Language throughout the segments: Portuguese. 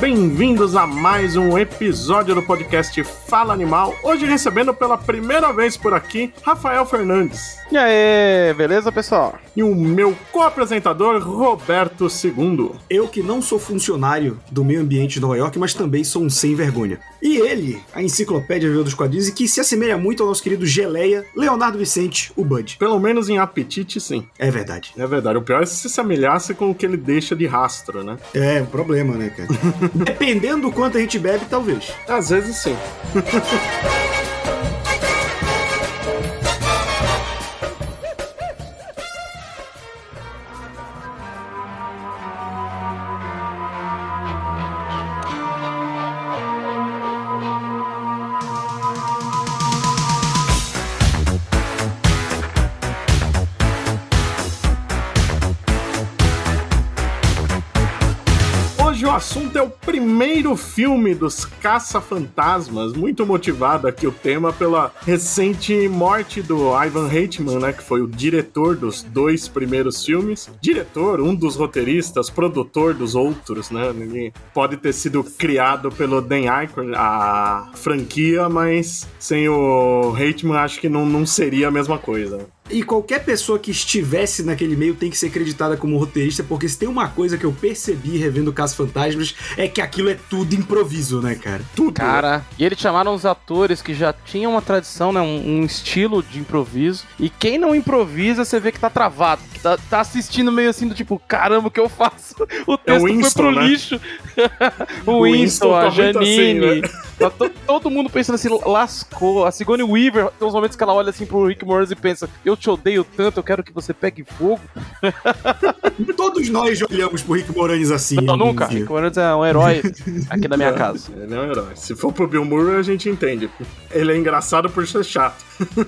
bem-vindos a mais um episódio do podcast Fala Animal. Hoje recebendo pela primeira vez por aqui Rafael Fernandes. E aí, beleza, pessoal? E o meu co-apresentador Roberto II. Eu que não sou funcionário do meio ambiente de Nova York, mas também sou um sem vergonha. E ele, a enciclopédia viva dos quadrinhos, e que se assemelha muito ao nosso querido Geleia, Leonardo Vicente, o Bud. Pelo menos em apetite, sim. É verdade. É verdade. O pior é se se amelhasse com o que ele deixa de rastro, né? É, um problema, né, cara? Dependendo do quanto a gente bebe, talvez. Às vezes sim. assunto é o primeiro filme dos Caça-Fantasmas, muito motivado aqui o tema pela recente morte do Ivan Reitman, né, que foi o diretor dos dois primeiros filmes. Diretor, um dos roteiristas, produtor dos outros, né? Pode ter sido criado pelo Dan Aykroyd, a franquia, mas sem o Reitman acho que não, não seria a mesma coisa. E qualquer pessoa que estivesse naquele meio tem que ser acreditada como roteirista, porque se tem uma coisa que eu percebi revendo Caso Fantasmas é que aquilo é tudo improviso, né, cara? Tudo. Cara, e eles chamaram os atores que já tinham uma tradição, né? Um, um estilo de improviso. E quem não improvisa, você vê que tá travado. Que tá, tá assistindo meio assim do tipo, caramba, o que eu faço? O texto foi Winston, pro né? lixo. o O Winston Winston, a tá muito assim, Janine. né? Tá to- todo mundo pensando assim, lascou. A Sigourney Weaver, tem uns momentos que ela olha assim pro Rick Moranis e pensa, eu te odeio tanto, eu quero que você pegue fogo. Todos nós olhamos pro Rick Moranis assim. Não, nunca. Rick Moranis é um herói aqui da minha casa. Ele é um herói. Se for pro Bill Murray, a gente entende. Ele é engraçado por ser chato.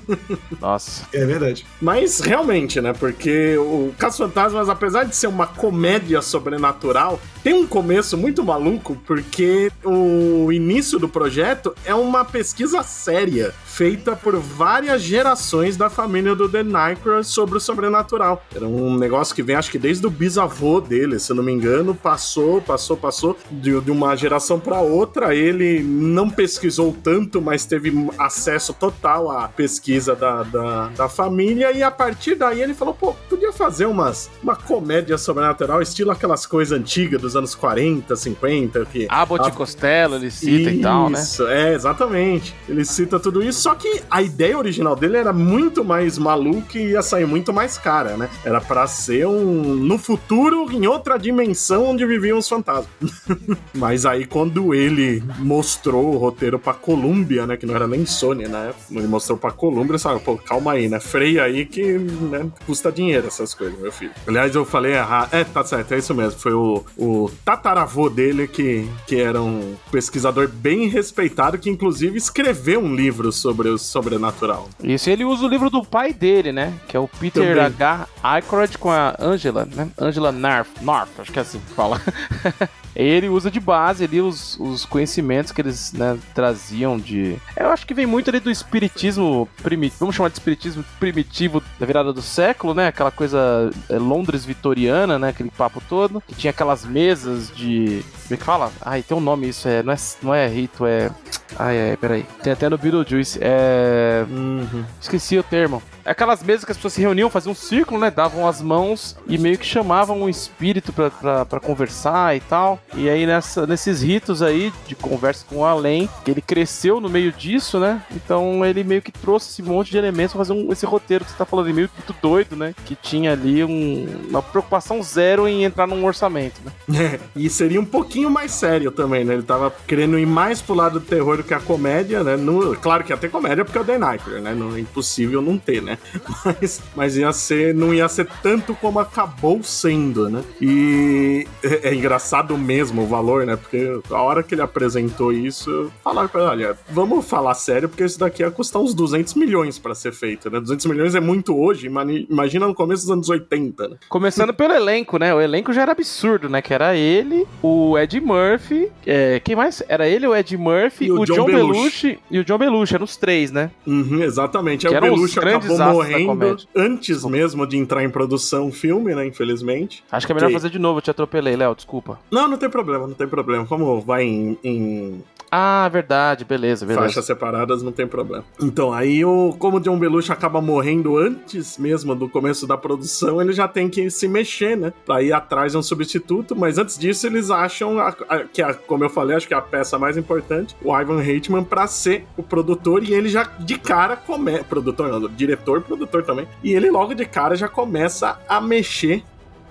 Nossa. É verdade. Mas realmente, né? Porque o Caso Fantasmas, apesar de ser uma comédia sobrenatural, tem um começo muito maluco, porque o início do projeto é uma pesquisa séria, feita por várias gerações da família do Dan Aykroyd sobre o sobrenatural. Era um negócio que vem, acho que desde o bisavô dele, se eu não me engano, passou, passou, passou de, de uma geração para outra. Ele não pesquisou tanto, mas teve acesso total à pesquisa da, da, da família. E a partir daí ele falou: pô, podia fazer umas, uma comédia sobrenatural, estilo aquelas coisas antigas dos anos 40, 50. Que Abbott a- e Costello, ele cita e tal, né? isso, é, exatamente. Ele cita tudo isso, só que a ideia original dele era muito mais maluca e ia sair muito mais cara, né? Era pra ser um. No futuro, em outra dimensão onde viviam os fantasmas. Mas aí, quando ele mostrou o roteiro pra Columbia, né? Que não era nem Sony época, ele mostrou pra Columbia, sabe? Pô, calma aí, né? Freia aí que né, custa dinheiro essas coisas, meu filho. Aliás, eu falei errado. É, tá certo, é isso mesmo. Foi o, o tataravô dele que, que era um pesquisador bem respeitado, que inclusive escreveu um livro sobre o sobrenatural. Isso, ele usa o livro do pai dele, né? Que é o Peter Também. H. Aykroyd com a Angela, né? Angela Narf, Narf, acho que é assim que fala. ele usa de base ali os, os conhecimentos que eles né, traziam de. Eu acho que vem muito ali do espiritismo primitivo. Vamos chamar de espiritismo primitivo da virada do século, né? Aquela coisa é, Londres vitoriana, né? Aquele papo todo. Que tinha aquelas mesas de. Como é que fala? Ai, tem um nome isso, é. Não é, não é rito, é. Ai, ai, peraí. Tem até no Beetlejuice. É. Esqueci o termo. Aquelas mesas que as pessoas se reuniam, faziam um círculo, né? Davam as mãos e meio que chamavam um espírito pra conversar e tal. E aí nessa, nesses ritos aí de conversa com o além, que ele cresceu no meio disso, né? Então ele meio que trouxe esse monte de elementos pra fazer um- esse roteiro que você tá falando, meio muito doido, né? Que tinha ali um- uma preocupação zero em entrar num orçamento, né? e seria um pouquinho mais sério também, né? Ele tava querendo ir mais pro lado do terror do que a comédia, né? No- claro que ia ter comédia porque é o Dan Aykroyd, né? Não, é impossível não ter, né? Mas, mas ia ser, não ia ser tanto como acabou sendo, né? E é, é engraçado mesmo o valor, né? Porque a hora que ele apresentou isso, falaram pra ele, olha, vamos falar sério, porque isso daqui ia custar uns 200 milhões pra ser feito, né? 200 milhões é muito hoje, imagina no começo dos anos 80, né? Começando pelo elenco, né? O elenco já era absurdo, né? Que era ele, o Ed Murphy, é, quem mais? Era ele, o Ed Murphy, o o, John John, Belushi. Belushi e o John Belushi, eram os três, né? Uhum, exatamente. Aí Que o Belushi acabou morrendo antes mesmo de entrar em produção o filme, né? Infelizmente. Acho que é melhor que... fazer de novo, eu te atropelei, Léo, desculpa. Não, não tem problema, não tem problema. Como vai em, em ah, verdade, beleza, beleza. Faixas separadas não tem problema. Então, aí, o, como John Belushi acaba morrendo antes mesmo do começo da produção, ele já tem que se mexer, né? Pra ir atrás de um substituto, mas antes disso eles acham a, a, que, a, como eu falei, acho que é a peça mais importante, o Ivan Reitman, pra ser o produtor, e ele já de cara começa. Produtor, não, diretor, produtor também. E ele logo de cara já começa a mexer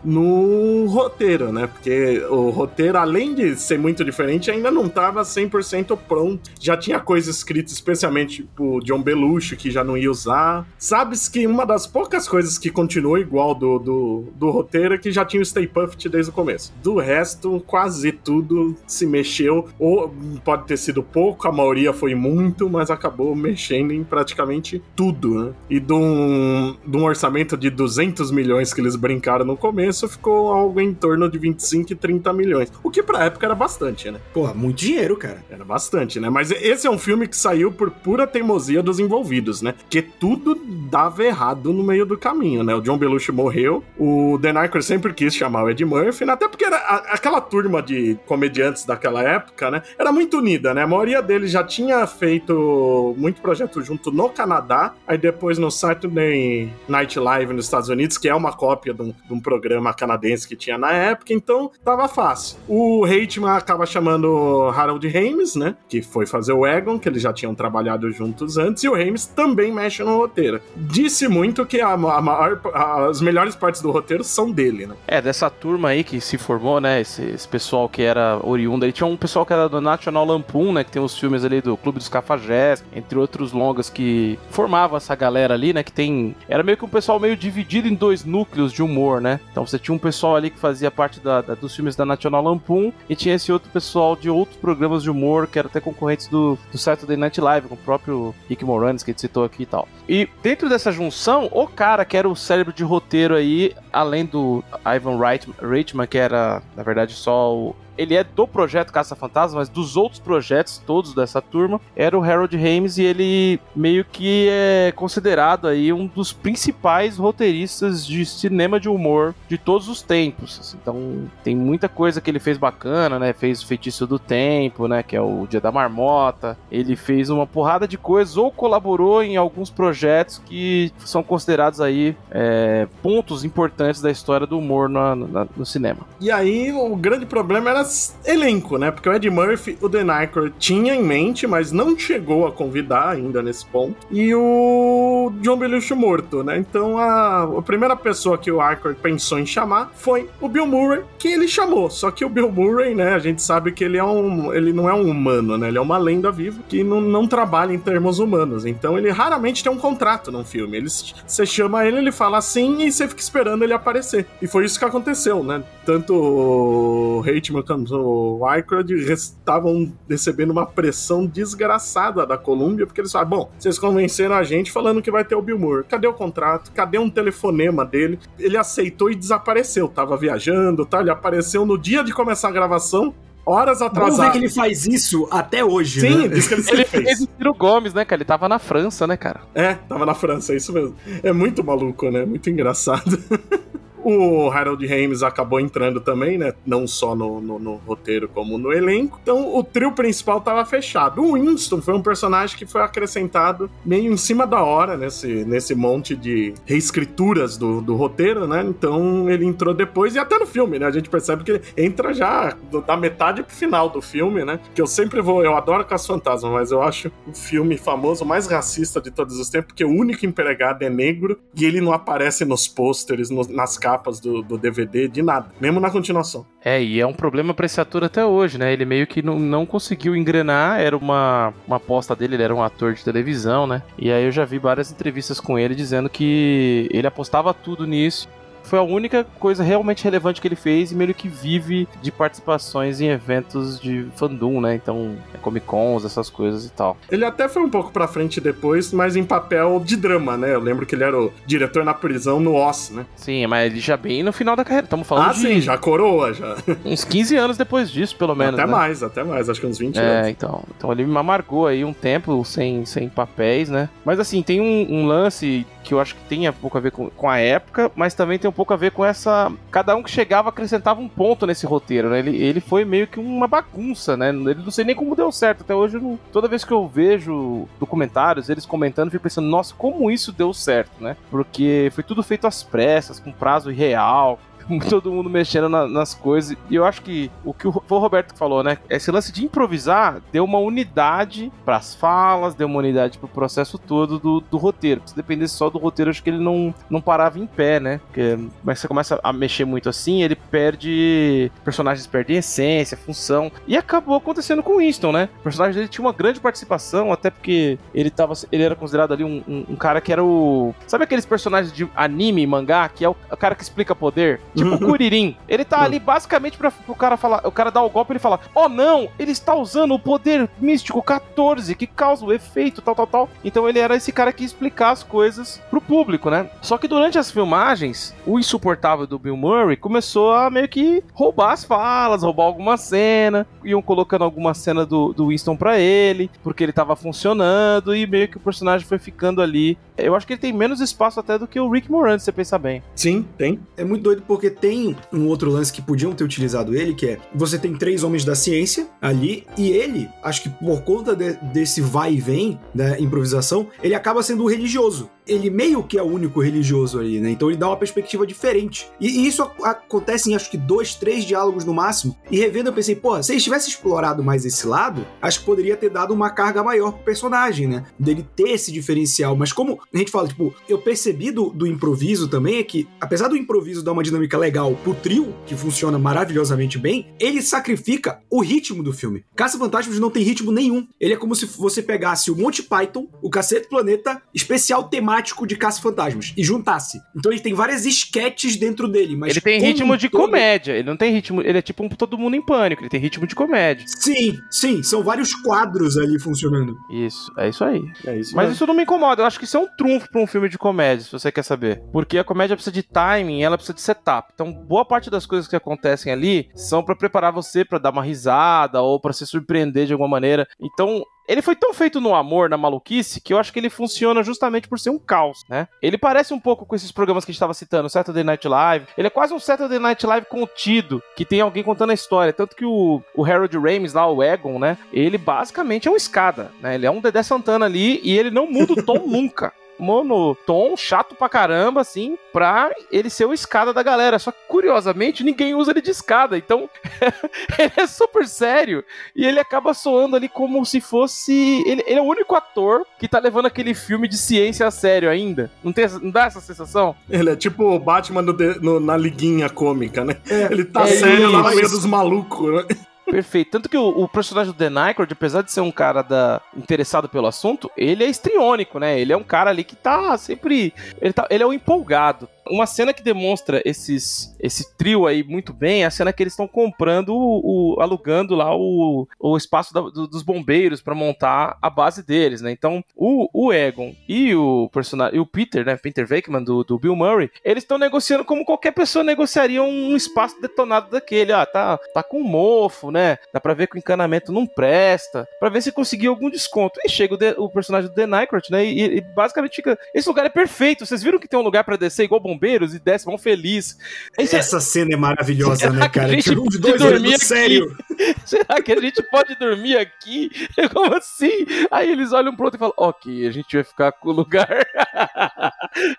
no roteiro, né? Porque o roteiro, além de ser muito diferente, ainda não estava 100% pronto. Já tinha coisas escritas especialmente pro John Belushi, que já não ia usar. Sabes que uma das poucas coisas que continuou igual do, do, do roteiro é que já tinha o Stay Puft desde o começo. Do resto, quase tudo se mexeu. Ou pode ter sido pouco, a maioria foi muito, mas acabou mexendo em praticamente tudo, né? E de um, de um orçamento de 200 milhões que eles brincaram no começo, começo ficou algo em torno de 25 e 30 milhões. O que pra época era bastante, né? Pô, muito dinheiro, cara. Era bastante, né? Mas esse é um filme que saiu por pura teimosia dos envolvidos, né? Que tudo dava errado no meio do caminho, né? O John Belushi morreu, o Dan Aykroyd sempre quis chamar o Ed Murphy, né? até porque era a, aquela turma de comediantes daquela época, né? Era muito unida, né? A maioria deles já tinha feito muito projeto junto no Canadá, aí depois no Saturday Night Live nos Estados Unidos, que é uma cópia de um, de um programa programa canadense que tinha na época, então tava fácil. O Reitman acaba chamando Harold Ramis, né? Que foi fazer o Egon, que eles já tinham trabalhado juntos antes, e o Ramis também mexe no roteiro. Disse muito que a, a maior, a, as melhores partes do roteiro são dele, né? É, dessa turma aí que se formou, né? Esse, esse pessoal que era oriundo. Ele tinha um pessoal que era do National Lampoon, né? Que tem os filmes ali do Clube dos Cafajés, entre outros longas que formavam essa galera ali, né? Que tem. Era meio que um pessoal meio dividido em dois núcleos de humor, né? Então você tinha um pessoal ali que fazia parte da, da, dos filmes da National Lampoon e tinha esse outro pessoal de outros programas de humor que eram até concorrentes do, do Saturday Night Live, com o próprio Rick Moranis que a gente citou aqui e tal. E dentro dessa junção, o cara que era o cérebro de roteiro aí, além do Ivan Reitman, que era, na verdade, só o, ele é do projeto Caça Fantasma, mas dos outros projetos todos dessa turma, era o Harold Ramis e ele meio que é considerado aí um dos principais roteiristas de cinema de humor de todos os tempos. Assim. Então tem muita coisa que ele fez bacana, né? Fez o Feitiço do Tempo, né? Que é o Dia da Marmota. Ele fez uma porrada de coisas ou colaborou em alguns projetos que são considerados aí é, pontos importantes da história do humor no, no, no cinema. E aí o grande problema era elenco, né? Porque o Ed Murphy, o Dan Aykroyd tinha em mente, mas não chegou a convidar ainda nesse ponto. E o John Belushi morto, né? Então a, a primeira pessoa que o Aykroyd pensou em chamar foi o Bill Murray, que ele chamou. Só que o Bill Murray, né? A gente sabe que ele é um, ele não é um humano, né? Ele é uma lenda viva que não, não trabalha em termos humanos. Então ele raramente tem um contrato num filme. Ele, você chama ele, ele fala assim e você fica esperando ele aparecer. E foi isso que aconteceu, né? Tanto o Hateman o Aykroyd estavam recebendo uma pressão desgraçada da Columbia, porque eles falaram: bom, vocês convenceram a gente falando que vai ter o Bill Moore. Cadê o contrato? Cadê um telefonema dele? Ele aceitou e desapareceu. Tava viajando, tá? Ele apareceu no dia de começar a gravação, horas atrasadas. Vamos ver que ele faz isso até hoje. Sim, né? diz que ele sempre fez. Ele fez o Gomes, né, cara? Ele tava na França, né, cara? É, tava na França, é isso mesmo. É muito maluco, né? Muito engraçado. O Harold Ramis acabou entrando também, né? Não só no, no, no, roteiro como no elenco. Então o trio principal tava fechado. O Winston foi um personagem que foi acrescentado meio em cima da hora nesse, nesse monte de reescrituras do, do roteiro, né? Então ele entrou depois e até no filme, né? A gente percebe que ele entra já da metade pro final do filme, né? Que eu sempre vou, eu adoro Caça Fantasma, mas eu acho o filme famoso mais racista de todos os tempos, porque o único empregado é negro e ele não aparece nos pôsteres, nas capas capas do, do DVD, de nada, mesmo na continuação. É, e é um problema pra esse ator até hoje, né? Ele meio que não, não conseguiu engrenar, era uma, uma aposta dele, ele era um ator de televisão, né? E aí eu já vi várias entrevistas com ele dizendo que ele apostava tudo nisso foi a única coisa realmente relevante que ele fez e meio que vive de participações em eventos de fandom, né? Então, é Comic Cons, essas coisas e tal. Ele até foi um pouco pra frente depois, mas em papel de drama, né? Eu lembro que ele era o diretor na prisão no Oz, né? Sim, mas ele já bem no final da carreira. Estamos falando ah, de sim, já coroa, já. uns 15 anos depois disso, pelo menos. Até né? mais, até mais, acho que uns 20 É, anos. então. Então ele me amargou aí um tempo sem, sem papéis, né? Mas assim, tem um, um lance que eu acho que tem um pouco a ver com, com a época, mas também tem um pouco a ver com essa. Cada um que chegava acrescentava um ponto nesse roteiro, né? Ele, ele foi meio que uma bagunça, né? Ele não sei nem como deu certo. Até hoje, não- toda vez que eu vejo documentários, eles comentando, eu fico pensando, nossa, como isso deu certo, né? Porque foi tudo feito às pressas, com prazo irreal. Todo mundo mexendo na- nas coisas. E eu acho que o que o, foi o Roberto que falou, né? Esse lance de improvisar deu uma unidade pras falas, deu uma unidade pro processo todo do, do roteiro. Se dependesse só do roteiro, acho que ele não, não parava em pé, né? Porque mas você começa a mexer muito assim, ele perde. Personagens perdem essência, função. E acabou acontecendo com o Winston, né? O personagem dele tinha uma grande participação, até porque ele tava. Ele era considerado ali um, um- um cara que era o. Sabe aqueles personagens de anime, mangá, que é o, o cara que explica poder? Tipo o Kuririn. Ele tá ali basicamente pra, pro cara falar. O cara dá o golpe e ele fala: Oh não, ele está usando o poder místico 14 que causa o efeito, tal, tal, tal. Então ele era esse cara que ia explicar as coisas pro público, né? Só que durante as filmagens, o insuportável do Bill Murray começou a meio que roubar as falas, roubar alguma cena, iam colocando alguma cena do, do Winston pra ele, porque ele tava funcionando e meio que o personagem foi ficando ali. Eu acho que ele tem menos espaço até do que o Rick Moranis, se você pensar bem. Sim, tem. É muito doido porque tem um outro lance que podiam ter utilizado ele, que é você tem três homens da ciência ali, e ele, acho que por conta de- desse vai e vem da improvisação, ele acaba sendo o religioso. Ele meio que é o único religioso ali, né? Então ele dá uma perspectiva diferente. E, e isso ac- acontece em acho que dois, três diálogos no máximo. E revendo, eu pensei, pô, se eles tivessem explorado mais esse lado, acho que poderia ter dado uma carga maior pro personagem, né? Dele ter esse diferencial. Mas como a gente fala, tipo, eu percebi do, do improviso também é que, apesar do improviso dar uma dinâmica legal pro trio, que funciona maravilhosamente bem, ele sacrifica o ritmo do filme. Caça Fantasmas não tem ritmo nenhum. Ele é como se você pegasse o Monty Python, o Cacete Planeta, especial temático de Caça Fantasmas, e juntasse. Então ele tem várias esquetes dentro dele, mas. ele tem ritmo de todo- comédia, ele não tem ritmo. Ele é tipo um todo mundo em pânico, ele tem ritmo de comédia. Sim, sim, são vários quadros ali funcionando. Isso, é isso aí. É isso. Mas mesmo. isso não me incomoda, eu acho que isso é um trunfo pra um filme de comédia, se você quer saber. Porque a comédia precisa de timing, ela precisa de setup. Então, boa parte das coisas que acontecem ali são pra preparar você pra dar uma risada ou pra se surpreender de alguma maneira. Então, ele foi tão feito no amor, na maluquice, que eu acho que ele funciona justamente por ser um caos, né? Ele parece um pouco com esses programas que a gente tava citando, Saturday Night Live. Ele é quase um Saturday Night Live contido, que tem alguém contando a história. Tanto que o, o Harold Ramis lá, o Egon, né? Ele basicamente é um escada, né? Ele é um Dedé Santana ali e ele não muda o tom nunca monotom, chato pra caramba, assim, pra ele ser o escada da galera. Só que, curiosamente, ninguém usa ele de escada. Então, ele é super sério. E ele acaba soando ali como se fosse. Ele, ele é o único ator que tá levando aquele filme de ciência a sério ainda. Não, tem, não dá essa sensação? Ele é tipo o Batman no no- na liguinha cômica, né? É, Ele tá é sério isso. meio dos malucos, né? Perfeito. Tanto que o, o personagem do Dan Aykroyd, apesar de ser um cara da, interessado pelo assunto, ele é estriônico, né? Ele é um cara ali que tá sempre. Ele, tá, ele é o empolgado. Uma cena que demonstra esses, esse trio aí muito bem é a cena que eles estão comprando, o, o- alugando lá o, o espaço da- do- dos bombeiros pra montar a base deles, né? Então, o, o Egon e o personagem, e o Peter, né? Peter Venkman do, do Bill Murray, eles estão negociando como qualquer pessoa negociaria um espaço detonado daquele. Ah, tá, tá com mofo, né? Dá pra ver que o encanamento não presta, pra ver se conseguir algum desconto. E chega o, de- o personagem do Dan Aykroyd, né? E, e basicamente fica. Esse lugar é perfeito. Vocês viram que tem um lugar pra descer igual bombeiros e desce, vão feliz. Esse- Essa cena é maravilhosa, né, que a cara? gente Tipo, os pode dois dormir aqui? sério. Será que a gente pode dormir aqui? Como assim? Aí eles olham pro outro e falam: Ok, a gente vai ficar com o lugar.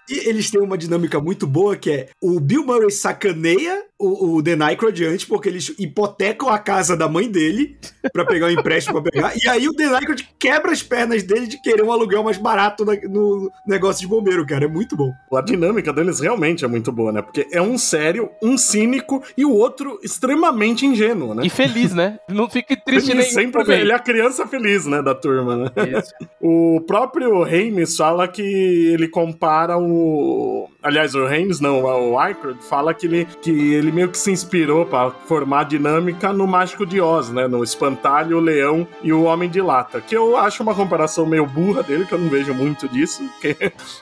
E eles têm uma dinâmica muito boa que é o Bill Murray sacaneia o, o The Nycrod antes, porque eles hipotecam a casa da mãe dele para pegar o um empréstimo pra pegar. E aí o The Nycrod quebra as pernas dele de querer um aluguel mais barato no negócio de bombeiro, cara. É muito bom. A dinâmica deles realmente é muito boa, né? Porque é um sério, um cínico e o outro extremamente ingênuo, né? E feliz, né? Não fique triste ele nem sempre Ele é a criança feliz, né, da turma, né? Isso. o próprio Reimes fala que ele compara o Aliás, o Haynes não, o Aykroyd fala que ele, que ele meio que se inspirou para formar a dinâmica no Mágico de Oz, né? No Espantalho, o Leão e o Homem de Lata. Que eu acho uma comparação meio burra dele, que eu não vejo muito disso. Que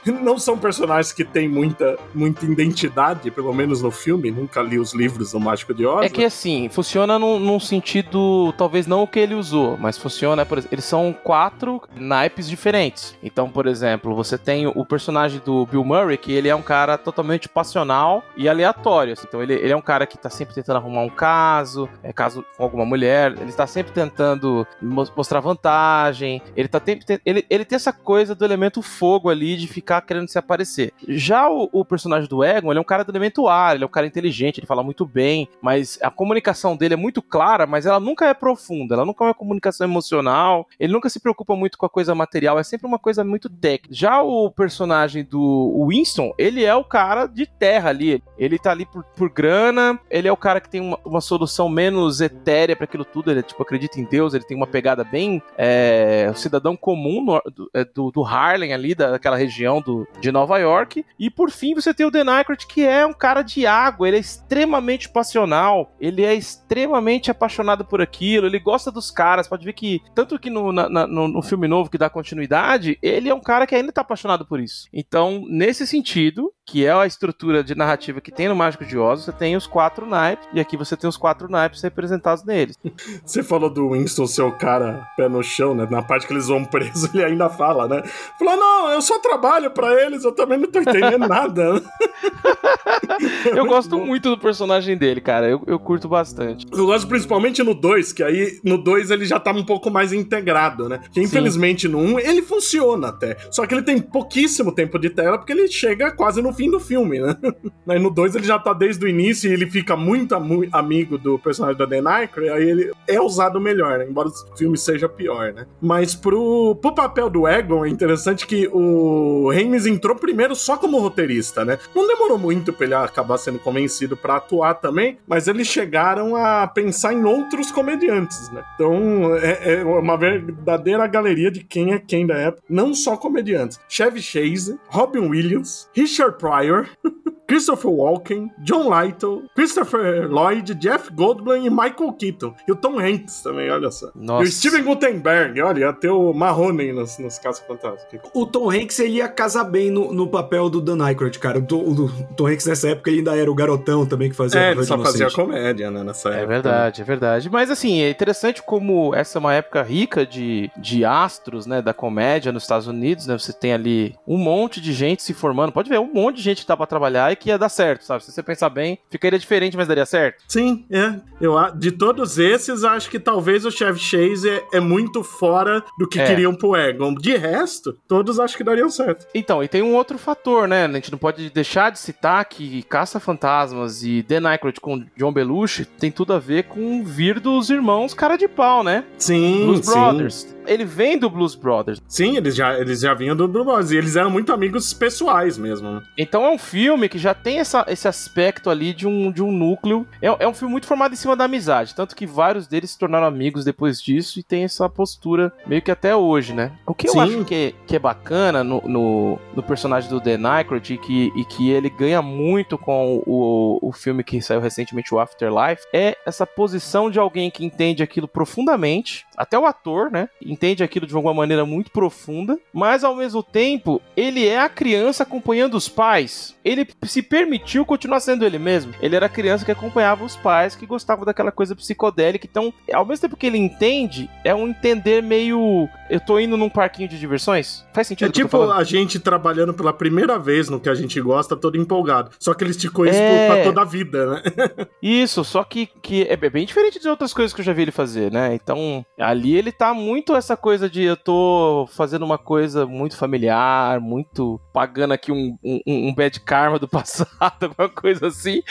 não são personagens que têm muita, muita identidade, pelo menos no filme. Nunca li os livros do Mágico de Oz. É que assim, funciona num, num sentido, talvez não o que ele usou, mas funciona, por eles são quatro naipes diferentes. Então, por exemplo, você tem o personagem do Bill Murray, que ele é um cara totalmente passional e aleatório. Assim. Então ele, ele é um cara que tá sempre tentando arrumar um caso, é caso com alguma mulher, ele está sempre tentando mostrar vantagem, ele tá sempre ele, ele tem essa coisa do elemento fogo ali de ficar querendo se aparecer. Já o, o personagem do Egon, ele é um cara do elemento ar, ele é um cara inteligente, ele fala muito bem, mas a comunicação dele é muito clara, mas ela nunca é profunda, ela nunca é uma comunicação emocional, ele nunca se preocupa muito com a coisa material, é sempre uma coisa muito técnica. Já o personagem do Winston, ele é o cara de terra ali. Ele tá ali por, por grana, ele é o cara que tem uma, uma solução menos etérea para aquilo tudo. Ele, tipo, acredita em Deus, ele tem uma pegada bem é, cidadão comum no, do, é, do, do, Harlem ali, daquela região do, de Nova York. E por fim, você tem o Aykroyd, que é um cara de água, ele é extremamente passional, ele é extremamente apaixonado por aquilo, ele gosta dos caras. Pode ver que, tanto que no, na, no, no filme novo que dá continuidade, ele é um cara que ainda tá apaixonado por isso. Então, nesse sentido, que é a estrutura de narrativa que tem no Mágico de Oz, você tem os quatro naipes, e aqui você tem os quatro naipes representados neles. Você falou do Winston ser o cara pé no chão, né? Na parte que eles vão preso, ele ainda fala, né? Falou, não, eu só trabalho para eles, eu também não tô entendendo nada. eu gosto muito do personagem dele, cara, eu, eu curto bastante. Eu gosto principalmente no 2, que aí no 2 ele já tá um pouco mais integrado, né? Que infelizmente Sim. no 1 um, ele funciona até, só que ele tem pouquíssimo tempo de tela, porque ele chega quase no fim do filme, né? Aí no 2 ele já tá desde o início e ele fica muito amigo do personagem da Aykroyd, aí ele é usado melhor, né? Embora o filme seja pior, né? Mas pro, pro papel do Egon é interessante que o Rames entrou primeiro só como roteirista, né? Não demorou muito pra ele acabar sendo convencido para atuar também, mas eles chegaram a pensar em outros comediantes, né? Então é, é uma verdadeira galeria de quem é quem da época, não só comediantes. Chevy Chase, Robin Williams, Richard Pryor, Christopher Walken, John Lytle, Christopher Lloyd, Jeff Goldblum e Michael Keaton. E o Tom Hanks também, olha só. Nossa. E o Steven Gutenberg, olha, ia ter o Marrone nos, nos Casos Fantásticos. O Tom Hanks, ele ia casar bem no, no papel do Dan Aykroyd, cara. O, o, o, Tom Hanks, nessa época, ainda era o garotão também que fazia... É, ele só fazia comédia, né, nessa é época. É verdade, é verdade. Mas, assim, é interessante como essa é uma época rica de, de astros, né, da comédia nos Estados Unidos, né? Você tem ali um monte de gente se formando. Pode ver, um monte de gente que tá pra trabalhar e que ia dar certo, sabe? Se você pensar bem, ficaria diferente, mas daria certo. Sim, é. Eu, de todos esses, acho que talvez o Chevy Chase é, é muito fora do que é. queriam pro Egon. De resto, todos acho que dariam certo. Então, e tem um outro fator, né? A gente não pode deixar de citar que Caça-Fantasmas e The Aykroyd com John Belushi tem tudo a ver com vir dos irmãos cara de pau, né? Sim, Blues sim. Brothers. Ele vem do Blues Brothers. Sim, eles já, eles já vinham do Blues Brothers. E eles eram muito amigos pessoais mesmo. Né? Então é um filme que já tem essa, esse aspecto ali de um, de um núcleo. É, é um filme muito formado em cima da amizade. Tanto que vários deles se tornaram amigos depois disso e tem essa postura meio que até hoje, né? O que Sim. eu acho que é, que é bacana no, no, no personagem do Dan Aykroyd e que, e que ele ganha muito com o, o filme que saiu recentemente, o Afterlife, é essa posição de alguém que entende aquilo profundamente, até o ator, né? Entende aquilo de alguma maneira muito profunda, mas ao mesmo tempo, ele é a criança acompanhando os pais. Ele se permitiu continuar sendo ele mesmo. Ele era a criança que acompanhava os pais, que gostava daquela coisa psicodélica. Então, ao mesmo tempo que ele entende, é um entender meio. Eu tô indo num parquinho de diversões? Faz sentido? É tipo a gente trabalhando pela primeira vez no que a gente gosta, todo empolgado. Só que ele esticou isso é... pra toda a vida, né? isso, só que, que é bem diferente de outras coisas que eu já vi ele fazer, né? Então, ali ele tá muito essa coisa de eu tô fazendo uma coisa muito familiar, muito pagando aqui um, um, um bad karma do passado, alguma coisa assim.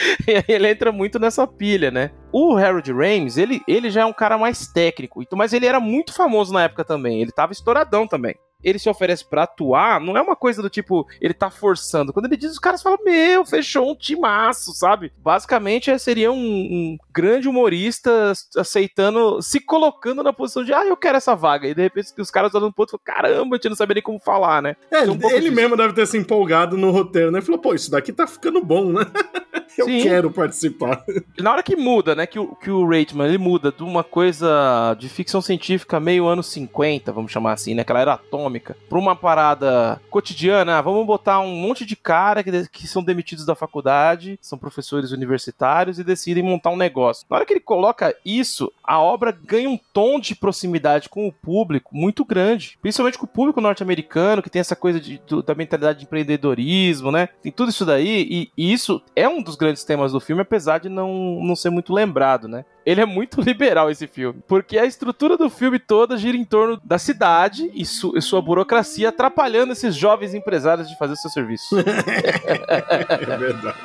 ele entra muito nessa pilha, né? O Harold Ramis, ele, ele já é um cara mais técnico, então, mas ele era muito famoso na época também. Ele tava estouradão também ele se oferece para atuar, não é uma coisa do tipo, ele tá forçando. Quando ele diz, os caras falam, meu, fechou um timaço, sabe? Basicamente, é, seria um, um, grande humorista aceitando, se colocando na posição de, ah, eu quero essa vaga. E de repente os caras olham e falam, caramba, a gente não sabia nem como falar, né? É, um ele disso. mesmo deve ter se empolgado no roteiro, né? Falou, pô, isso daqui tá ficando bom, né? eu Sim. quero participar. Na hora que muda, né, que o, que o Reitman, ele muda de uma coisa de ficção científica meio anos 50, vamos chamar assim, né, aquela era atômica, econômica para uma parada cotidiana, vamos botar um monte de cara que, que são demitidos da faculdade, são professores universitários e decidem montar um negócio. Na hora que ele coloca isso, a obra ganha um tom de proximidade com o público muito grande, principalmente com o público norte-americano, que tem essa coisa de, da mentalidade de empreendedorismo, né? Tem tudo isso daí, e, e isso é um dos grandes temas do filme, apesar de não, não ser muito lembrado, né? Ele é muito liberal, esse filme, porque a estrutura do filme toda gira em torno da cidade e, su, e sua burocracia atrapalhando esses jovens empresários de fazer seu serviço. é verdade.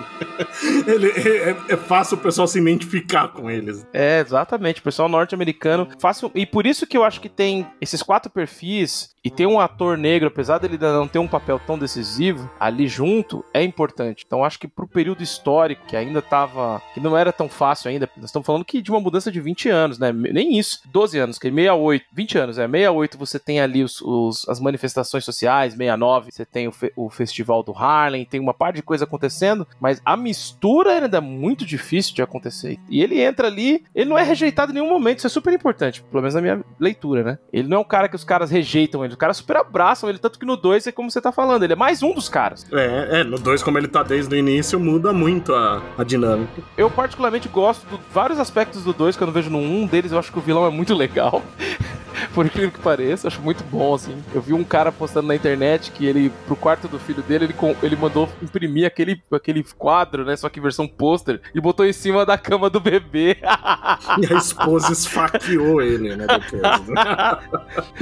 Ele, é, é, fácil o pessoal se identificar com eles. É, exatamente. O pessoal norte-americano. Fácil. E por isso que eu acho que tem esses quatro perfis e ter um ator negro, apesar dele não ter um papel tão decisivo, ali junto é importante. Então acho que pro período histórico, que ainda tava. que não era tão fácil ainda, nós estamos falando que de uma mudança de 20 anos, né? Nem isso. 12 anos, que 68. 20 anos, é. 68 você tem ali os, os as manifestações sociais, 69 você tem o, fe, o festival do Harlem, tem uma parte de coisa acontecendo, mas a mistura ainda é muito difícil de acontecer. E ele entra ali, ele não é rejeitado em nenhum momento, isso é super importante, pelo menos na minha leitura, né? Ele não é um cara que os caras rejeitam ele, os caras super abraçam ele, tanto que no 2 é como você tá falando, ele é mais um dos caras. É, é no 2, como ele tá desde o início, muda muito a, a dinâmica. Eu particularmente gosto de vários aspectos do 2 que eu não vejo no 1, um deles eu acho que o vilão é muito legal. por incrível que pareça, acho muito bom, assim. Eu vi um cara postando na internet que ele, pro quarto do filho dele, ele, ele mandou imprimir aquele, aquele quadro, né? Só que versão pôster, e botou em cima da cama do bebê. e a esposa esfaqueou ele, né? Depois.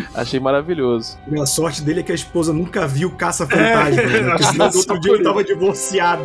Achei maravilhoso. A sorte dele é que a esposa nunca viu Caça-Fantasma, é, né? Porque no outro dia ele tava divorciado.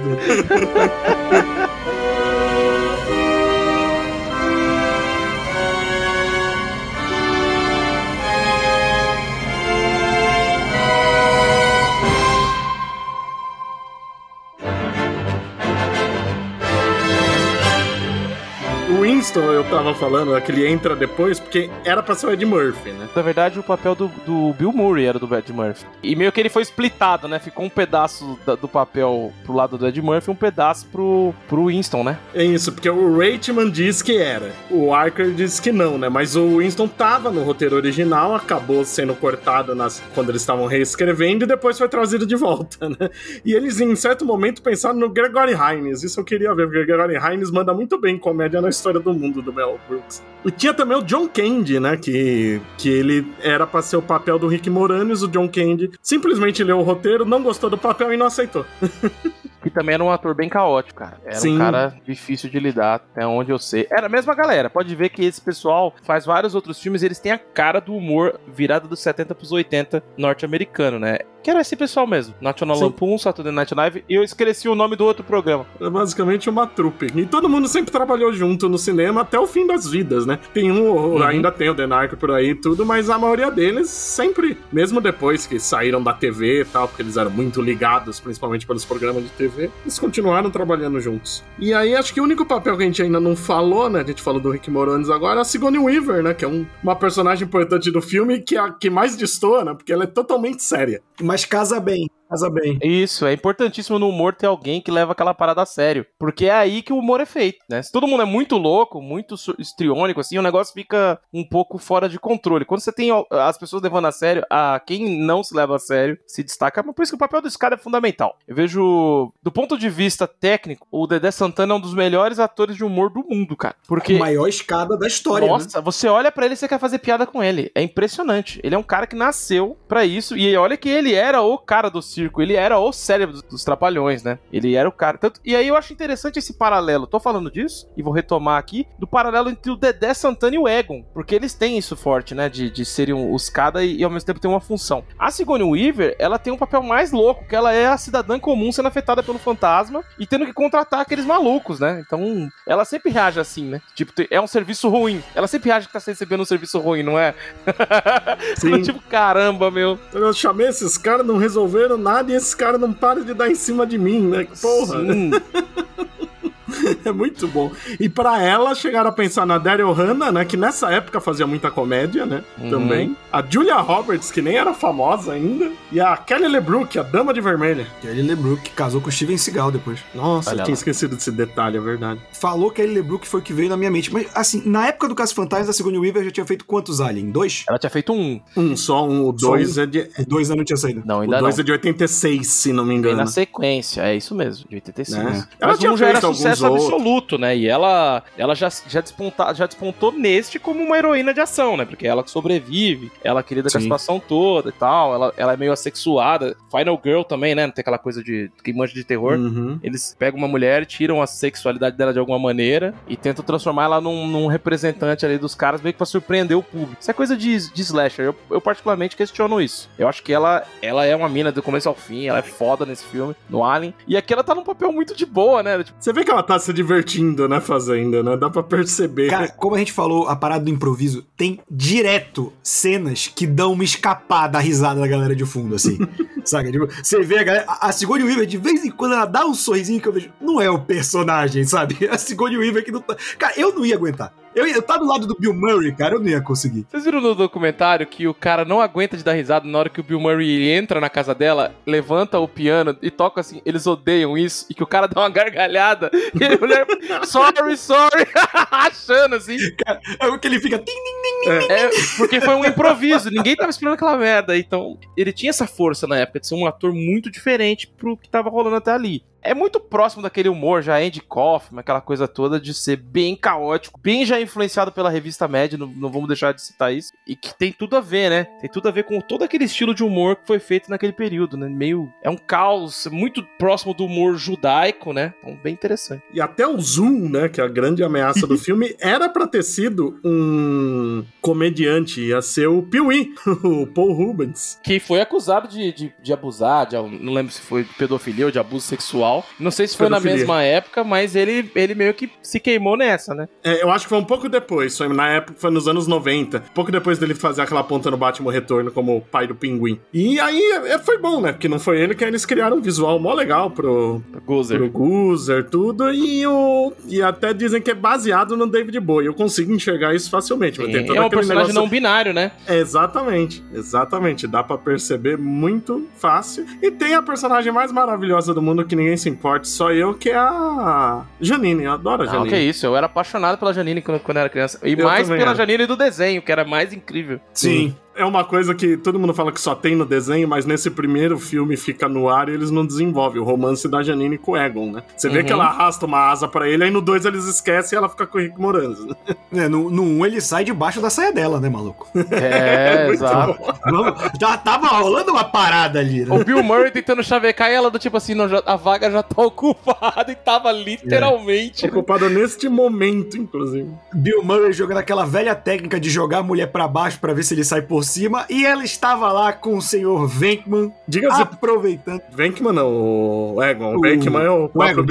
Winston, eu tava falando, é que ele entra depois, porque era pra ser o Ed Murphy, né? Na verdade, o papel do, do Bill Murray era do Ed Murphy. E meio que ele foi splitado, né? Ficou um pedaço da, do papel pro lado do Ed Murphy e um pedaço pro, pro Winston, né? É isso, porque o Reitman diz que era. O Archer diz que não, né? Mas o Winston tava no roteiro original, acabou sendo cortado nas, quando eles estavam reescrevendo e depois foi trazido de volta, né? E eles, em certo momento, pensaram no Gregory Hines. Isso eu queria ver, porque o Gregory Hines manda muito bem comédia na história do mundo do Mel Brooks. E tinha também o John Candy, né? Que, que ele era pra ser o papel do Rick Moranis. O John Candy simplesmente leu o roteiro, não gostou do papel e não aceitou. que também era um ator bem caótico, cara. Era Sim. um cara difícil de lidar, até onde eu sei. Era a mesma galera. Pode ver que esse pessoal faz vários outros filmes, eles têm a cara do humor virada dos 70 pros 80 norte-americano, né? Que era esse pessoal mesmo. National Sim. Lampoon, Saturday Night Live, e eu esqueci o nome do outro programa. É basicamente uma trupe. E todo mundo sempre trabalhou junto no cinema até o fim das vidas, né? Tem um, uhum. ainda tem o Denark por aí e tudo, mas a maioria deles sempre, mesmo depois que saíram da TV e tal, porque eles eram muito ligados, principalmente pelos programas de TV, eles continuaram trabalhando juntos. E aí acho que o único papel que a gente ainda não falou, né? A gente falou do Rick Moranis agora, é a Sigourney Weaver, né? Que é um, uma personagem importante do filme que é a que mais destoa, né? Porque ela é totalmente séria. Mas casa bem casa bem. Isso, é importantíssimo no humor ter alguém que leva aquela parada a sério. Porque é aí que o humor é feito, né? Se todo mundo é muito louco, muito estriônico, assim, o negócio fica um pouco fora de controle. Quando você tem as pessoas levando a sério, a quem não se leva a sério se destaca. Mas por isso que o papel desse cara é fundamental. Eu vejo, do ponto de vista técnico, o Dedé Santana é um dos melhores atores de humor do mundo, cara. Porque. A maior escada da história. Né? Nossa, né? você olha para ele e você quer fazer piada com ele. É impressionante. Ele é um cara que nasceu para isso. E olha que ele ele era o cara do circo, ele era o cérebro dos, dos trapalhões, né? Ele era o cara. Tanto, e aí eu acho interessante esse paralelo. Tô falando disso, e vou retomar aqui, do paralelo entre o Dedé Santana e o Egon. Porque eles têm isso forte, né? De, de serem os cada e, e, ao mesmo tempo ter uma função. A Sigourney Weaver, ela tem um papel mais louco, que ela é a cidadã comum sendo afetada pelo fantasma e tendo que contratar aqueles malucos, né? Então, ela sempre reage assim, né? Tipo, é um serviço ruim. Ela sempre reage que tá recebendo um serviço ruim, não é? Sim. tipo, caramba, meu. Eu chamei esses caras, não resolveram nada e esses caras não param de dar em cima de mim, né? Porra. Sim. é muito bom. E para ela, chegaram a pensar na Daryl Hannah, né? Que nessa época fazia muita comédia, né? Uhum. Também. A Julia Roberts, que nem era famosa ainda. E a Kelly LeBrook, a Dama de Vermelha. Kelly LeBrook, que casou com o Steven Seagal depois. Nossa, Olha eu tinha lá. esquecido desse detalhe, é verdade. Falou Kelly LeBrook foi o que veio na minha mente. Mas, assim, na época do Caso Fantasma, da Sigourney Weaver já tinha feito quantos Alien? Dois? Ela tinha feito um. Um só, um. O dois um. é de... O dois ainda não tinha saído. Não, ainda o dois não. é de 86, se não me engano. Vem na sequência, é isso mesmo, de 86. Né? Ela tinha um já era sucesso absoluto, né? E ela, ela já, já, desponta, já despontou neste como uma heroína de ação, né? Porque ela sobrevive, ela querida com a situação toda e tal, ela, ela é meio assexuada. Final Girl também, né? Não tem aquela coisa de que manja de terror. Uhum. Eles pegam uma mulher, tiram a sexualidade dela de alguma maneira e tentam transformar ela num, num representante ali dos caras, meio que pra surpreender o público. Isso é coisa de, de slasher. Eu, eu, particularmente questiono isso. Eu acho que ela, ela é uma mina do começo ao fim, ela é foda nesse filme, no Alien. E aqui ela tá num papel muito de boa, né? Tipo... Você vê que ela tá se divertindo, né? Fazendo, né? Dá pra perceber. Cara, como a gente falou, a parada do improviso tem direto cenas que dão uma escapada da risada da galera de fundo, assim. sabe? Tipo, você vê a galera. A Sigourney Weaver, de vez em quando, ela dá um sorrisinho que eu vejo. Não é o personagem, sabe? A Sigourney Weaver que não tá. Cara, eu não ia aguentar. Eu, eu tá do lado do Bill Murray, cara, eu não ia conseguir. Vocês viram no documentário que o cara não aguenta de dar risada na hora que o Bill Murray entra na casa dela, levanta o piano e toca assim, eles odeiam isso, e que o cara dá uma gargalhada, e a mulher, sorry, sorry, achando assim. Cara, é que ele fica. Tim, tim, tim, é, porque foi um improviso, ninguém tava esperando aquela merda. Então, ele tinha essa força na época de ser um ator muito diferente pro que tava rolando até ali é muito próximo daquele humor já Andy Kaufman, aquela coisa toda de ser bem caótico, bem já influenciado pela revista Mad, não, não, vamos deixar de citar isso, e que tem tudo a ver, né? Tem tudo a ver com todo aquele estilo de humor que foi feito naquele período, né? Meio é um caos muito próximo do humor judaico, né? Então bem interessante. E até o Zoom, né, que é a grande ameaça do filme, era para ter sido um comediante, ia ser o Pee-wee, o Paul Rubens, que foi acusado de, de, de abusar, de, não lembro se foi de pedofilia ou de abuso sexual não sei se foi Pedofilia. na mesma época, mas ele, ele meio que se queimou nessa, né? É, eu acho que foi um pouco depois. Foi, na época foi nos anos 90. Pouco depois dele fazer aquela ponta no Batman Retorno como pai do pinguim. E aí é, foi bom, né? Porque não foi ele que eles criaram um visual mó legal pro, Goozer. pro Goozer, tudo. E, o, e até dizem que é baseado no David Bowie. Eu consigo enxergar isso facilmente. Sim, é um personagem negócio... não binário, né? É, exatamente, exatamente. Dá para perceber muito fácil. E tem a personagem mais maravilhosa do mundo que ninguém se importe, só eu, que é a Janine. Eu adoro a Janine. Não, que isso, eu era apaixonado pela Janine quando, quando era criança. E eu mais pela era. Janine do desenho, que era mais incrível. Sim é uma coisa que todo mundo fala que só tem no desenho, mas nesse primeiro filme fica no ar e eles não desenvolvem o romance da Janine com o Egon, né? Você vê uhum. que ela arrasta uma asa para ele, aí no 2 eles esquecem e ela fica com o Rick Moranza. Né? É, no 1 um ele sai debaixo da saia dela, né, maluco? É, é exato. Já tava rolando uma parada ali, né? O Bill Murray tentando chavecar ela do tipo assim, não, já, a vaga já tá ocupada e tava literalmente. É. Ocupada neste momento, inclusive. Bill Murray jogando aquela velha técnica de jogar a mulher para baixo para ver se ele sai por cima, e ela estava lá com o senhor Venkman, aproveitando. Venkman não, o Egon. O Venkman é o próprio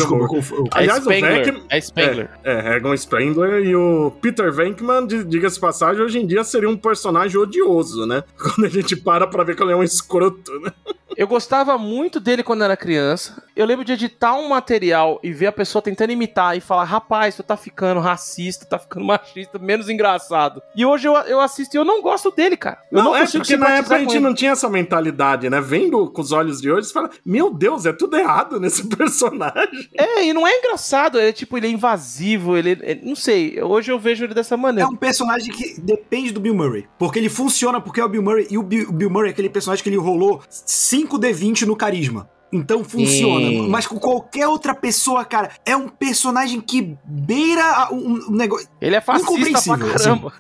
Aliás, é Spengler, o Venkman... É Spengler. É, é, Egon Spengler e o Peter Venkman, diga-se passagem, hoje em dia seria um personagem odioso, né? Quando a gente para pra ver que ele é um escroto, né? Eu gostava muito dele quando era criança. Eu lembro de editar um material e ver a pessoa tentando imitar e falar: rapaz, tu tá ficando racista, tá ficando machista, menos engraçado. E hoje eu, eu assisto e eu não gosto dele, cara. Eu não, não é porque na época a gente não tinha essa mentalidade, né? Vendo com os olhos de hoje, você fala: meu Deus, é tudo errado nesse personagem. É, e não é engraçado. É tipo, ele é invasivo, ele, ele não sei. Hoje eu vejo ele dessa maneira. É um personagem que depende do Bill Murray. Porque ele funciona porque é o Bill Murray. E o Bill, Bill Murray é aquele personagem que ele rolou 5D20 no carisma. Então funciona. Sim. Mas com qualquer outra pessoa, cara, é um personagem que beira um, negócio. Ele é fascista pra assim. caramba.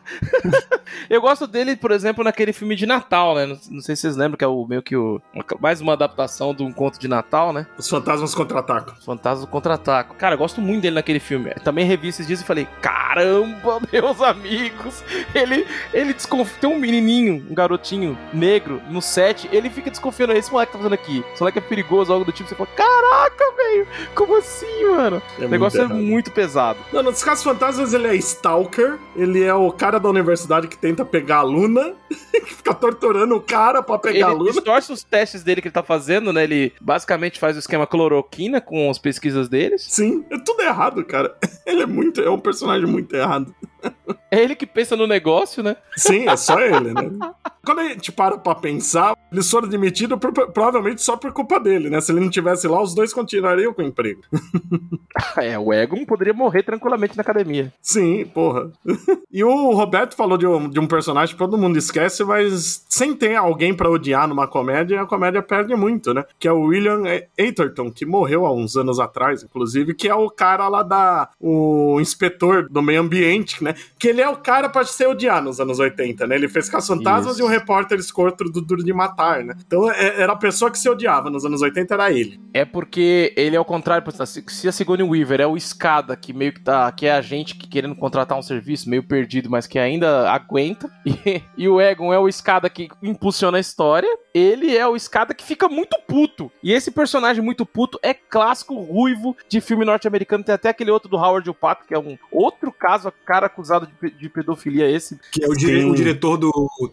eu gosto dele, por exemplo, naquele filme de Natal, né? Não, não sei se vocês lembram, que é o meio que o. Mais uma adaptação de um conto de Natal, né? Os fantasmas contra-atacam. Os Fantasmas do Contra-Ataque. Cara, eu gosto muito dele naquele filme. Também revi esses dias e falei: caramba, meus amigos. Ele, ele desconfia. Tem um menininho, um garotinho negro no set. Ele fica desconfiando. Esse moleque tá fazendo aqui. Esse moleque é perigoso, algo do tipo. Você fala: caraca, velho. Como assim, mano? É o negócio muito é muito pesado. Não, nos casos fantasmas ele é stalker, ele é o cara da universidade que tenta pegar a Luna, que fica torturando o cara pra pegar a Ele Luna. distorce os testes dele que ele tá fazendo, né? Ele basicamente faz o esquema cloroquina com as pesquisas deles. Sim, é tudo errado, cara. Ele é muito, é um personagem muito errado. É ele que pensa no negócio, né? Sim, é só ele, né? Quando a gente para pra pensar, eles foram demitidos por- provavelmente só por culpa dele, né? Se ele não tivesse lá, os dois continuariam com o emprego. É, o Egon poderia morrer tranquilamente na academia. Sim, porra. E o Roberto falou de um, de um personagem que todo mundo esquece, mas sem ter alguém pra odiar numa comédia, a comédia perde muito, né? Que é o William Atherton, que morreu há uns anos atrás, inclusive, que é o cara lá da. o inspetor do meio ambiente, né? Que ele é o cara pra ser odiado nos anos 80, né? Ele fez Caça-Fantasmas e o repórter escorto do Duro de Matar, né? Então é- era a pessoa que se odiava nos anos 80, era ele. É porque ele é o contrário. Se a Sigourney Weaver é o escada que meio que tá. que é a gente que querendo contratar um serviço meio perdido, mas que ainda aguenta. E, e o Egon é o escada que impulsiona a história. Ele é o escada que fica muito puto. E esse personagem muito puto é clássico ruivo de filme norte-americano. Tem até aquele outro do Howard o Pato, que é um outro caso, cara acusado de, de pedofilia esse. Que é o, dire- o diretor do,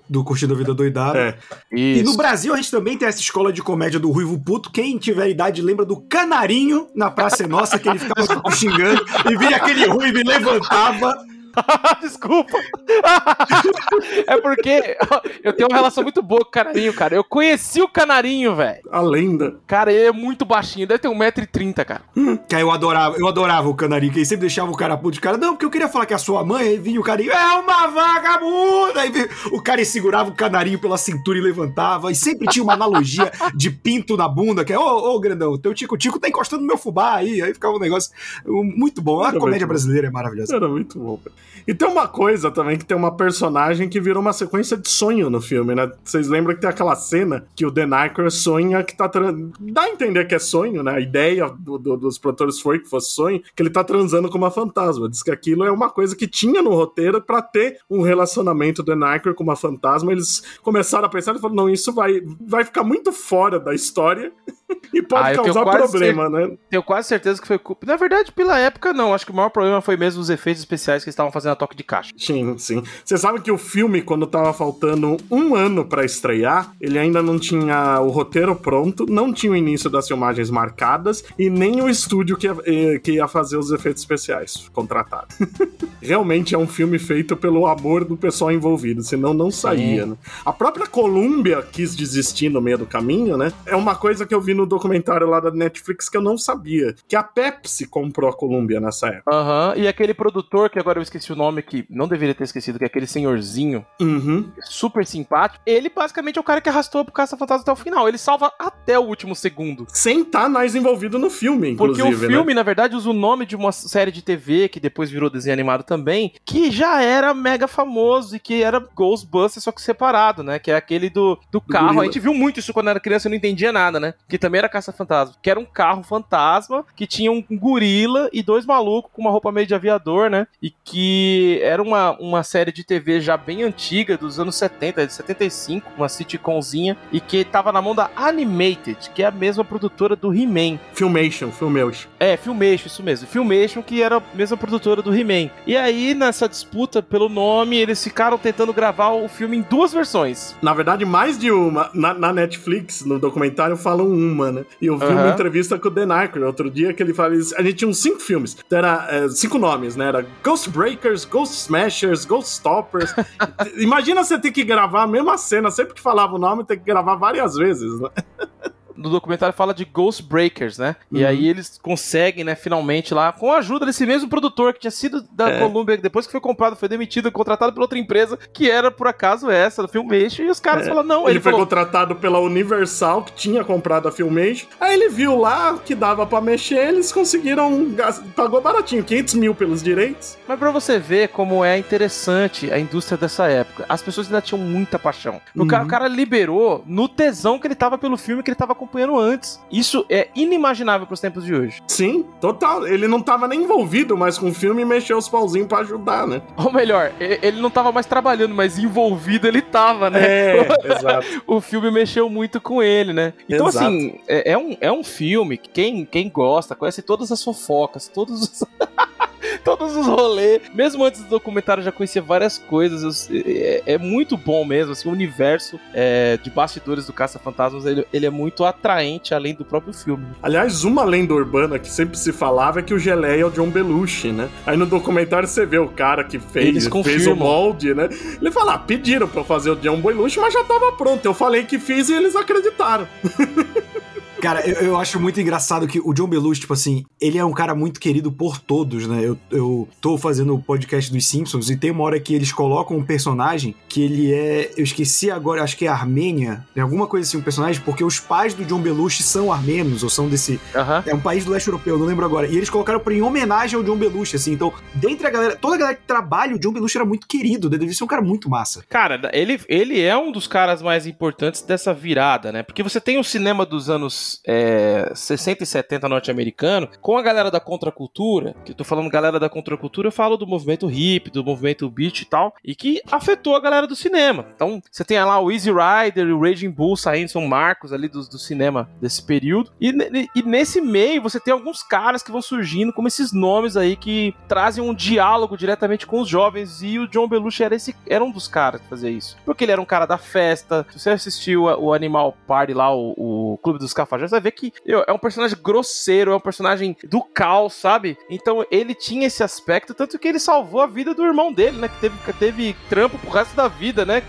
do Curtindo a Vida Doidada. É. E no. Brasil a gente também tem essa escola de comédia do Ruivo Puto. Quem tiver idade lembra do Canarinho na Praça é Nossa, que ele ficava xingando e vinha aquele ruivo e levantava. Desculpa. é porque eu tenho uma relação muito boa com o Canarinho, cara. Eu conheci o Canarinho, velho. A lenda. Cara, ele é muito baixinho, deve ter 1,30m, cara. Que aí eu adorava, eu adorava o Canarinho, que ele sempre deixava o cara puto de cara. Não, porque eu queria falar que a sua mãe, aí vinha o carinho, é uma vagabunda! Aí vinha- o cara segurava o canarinho pela cintura e levantava. E sempre tinha uma analogia de pinto na bunda, que é, ô, ô, grandão, teu tico-tico tá encostando no meu fubá aí. Aí ficava um negócio muito bom. A Era comédia brasileira é maravilhosa. Era muito bom. cara. E tem uma coisa também, que tem uma personagem que virou uma sequência de sonho no filme, né? Vocês lembram que tem aquela cena que o Dan Aykroyd sonha que tá... tran- Dá a entender que é sonho, né? A ideia do- do- dos produtores foi que fosse sonho, que ele tá transando com uma fantasma. Diz que aquilo é uma coisa que tinha no roteiro pra ter um relacionamento do Dan Aykroyd com uma fantasma. Eles começaram a pensar e falaram, não, isso vai, vai ficar muito fora da história e pode Ah, causar quase problema, né? Tenho quase certeza que foi culpa. Na verdade, pela época, não. Acho que o maior problema foi mesmo os efeitos especiais que estavam fazendo a toque de caixa. Sim, sim. Você sabe que o filme, quando tava faltando um ano pra estrear, ele ainda não tinha o roteiro pronto, não tinha o início das filmagens marcadas e nem o estúdio que ia, eh, que ia fazer os efeitos especiais contratado. Realmente é um filme feito pelo amor do pessoal envolvido, senão não saía, né? A própria Columbia quis desistir no meio do caminho, né? É uma coisa que eu vi no documentário lá da Netflix que eu não sabia, que a Pepsi comprou a Columbia nessa época. Aham, e aquele produtor, que agora eu esqueci o nome, que não deveria ter esquecido, que é aquele senhorzinho Uhum. super simpático, ele basicamente é o cara que arrastou pro Caça-Fantasma até o final. Ele salva até o último segundo. Sem estar mais envolvido no filme, Porque inclusive, o né? filme, na verdade, usa o nome de uma série de TV, que depois virou desenho animado também, que já era mega famoso e que era Ghostbusters, só que separado, né? Que é aquele do, do carro. gorila. A gente viu muito isso quando era criança e não entendia nada, né? Que também era caça-fantasma. Que era um carro fantasma, que tinha um gorila e dois malucos com uma roupa meio de aviador, né? E que era uma, uma série de TV já bem antiga, dos anos 70, de 75, uma sitcomzinha, e que tava na mão da Animated, que é a mesma produtora do He-Man. Filmation, Filmation. É, Filmation, isso mesmo. Filmation, que era a mesma produtora do He-Man. E aí, nessa disputa pelo nome, eles ficaram tentando gravar o filme em duas versões. Na verdade, mais de uma. Na, na Netflix, no documentário, falam uma, né? E eu vi uma Aham. entrevista com o Dan Aykroyd outro dia que ele fala. A gente tinha uns cinco filmes. Então Era é, cinco nomes, né? Era Ghost Breakers, Ghost Smashers, Ghost Stoppers. Imagina você ter que gravar a mesma cena, sempre que falava o nome, ter que gravar várias vezes, né? no documentário fala de Ghost Breakers, né? E Uhum. aí eles conseguem, né, finalmente lá, com a ajuda desse mesmo produtor que tinha sido da É. Columbia, depois que foi comprado, foi demitido, contratado por outra empresa, que era por acaso essa, do Filmation, e os caras É. falaram, não, Ele, ele, foi falou, contratado pela Universal, que tinha comprado a Filmation. Aí ele viu lá que dava pra mexer, eles conseguiram. Pagou baratinho, 500 mil pelos direitos. Mas pra você ver como é interessante a indústria dessa época, as pessoas ainda tinham muita paixão. O, cara, Uhum. o cara liberou no tesão que ele tava pelo filme que ele tava acompanhando antes. Isso é inimaginável pros tempos de hoje. Sim, total. Ele não tava nem envolvido mais com o filme e mexeu os pauzinhos pra ajudar, né? Ou melhor, ele não tava mais trabalhando, mas envolvido ele tava, né? É, exato. o filme mexeu muito com ele, né? Então, Exato. assim, é, é um, é um filme que quem, quem gosta conhece todas as fofocas, todos os. Todos os rolês, mesmo antes do documentário eu já conhecia várias coisas. eu- é, é muito bom mesmo, assim, o universo é, de bastidores do Caça Fantasmas ele, ele é muito atraente além do próprio filme. Aliás, uma lenda urbana que sempre se falava é que o Geleia é o John Belushi, né? Aí no documentário você vê o cara que fez, fez o molde, né? Ele fala, ah, pediram pra eu fazer o John Belushi, mas já tava pronto. Eu falei que fiz e eles acreditaram. Cara, eu, eu acho muito engraçado que o John Belushi, tipo assim, ele é um cara muito querido por todos, né? Eu, eu tô fazendo o podcast dos Simpsons e tem uma hora que eles colocam um personagem que ele é. Eu esqueci agora, acho que é Armênia, é alguma coisa assim, um personagem, porque os pais do John Belushi são armênios ou são desse. Aham. É um país do leste europeu, não lembro agora. E eles colocaram pra, em homenagem ao John Belushi, assim. Então, dentre a galera, toda a galera que trabalha, o John Belushi era muito querido, né? Deve ser um cara muito massa. Cara, ele, ele é um dos caras mais importantes dessa virada, né? Porque você tem o cinema dos anos é, 60 e 70 norte-americano, com a galera da contracultura, que eu tô falando galera da contracultura, eu falo do movimento hip, do movimento beat e tal, e que afetou a galera do cinema. Então, você tem lá o Easy Rider e o Raging Bull saindo, são marcos ali do, do cinema desse período. E, e nesse meio, você tem alguns caras que vão surgindo, como esses nomes aí que trazem um diálogo diretamente com os jovens, e o John Belushi era, esse, era um dos caras que fazia isso. Porque ele era um cara da festa. Se você assistiu o Animal Party lá, o, o Clube dos Cafajestes, vai ver que meu, é um personagem grosseiro, é um personagem do caos, sabe? Então ele tinha esse aspecto, tanto que ele salvou a vida do irmão dele, né? Que teve, que teve trampo pro resto da vida, né?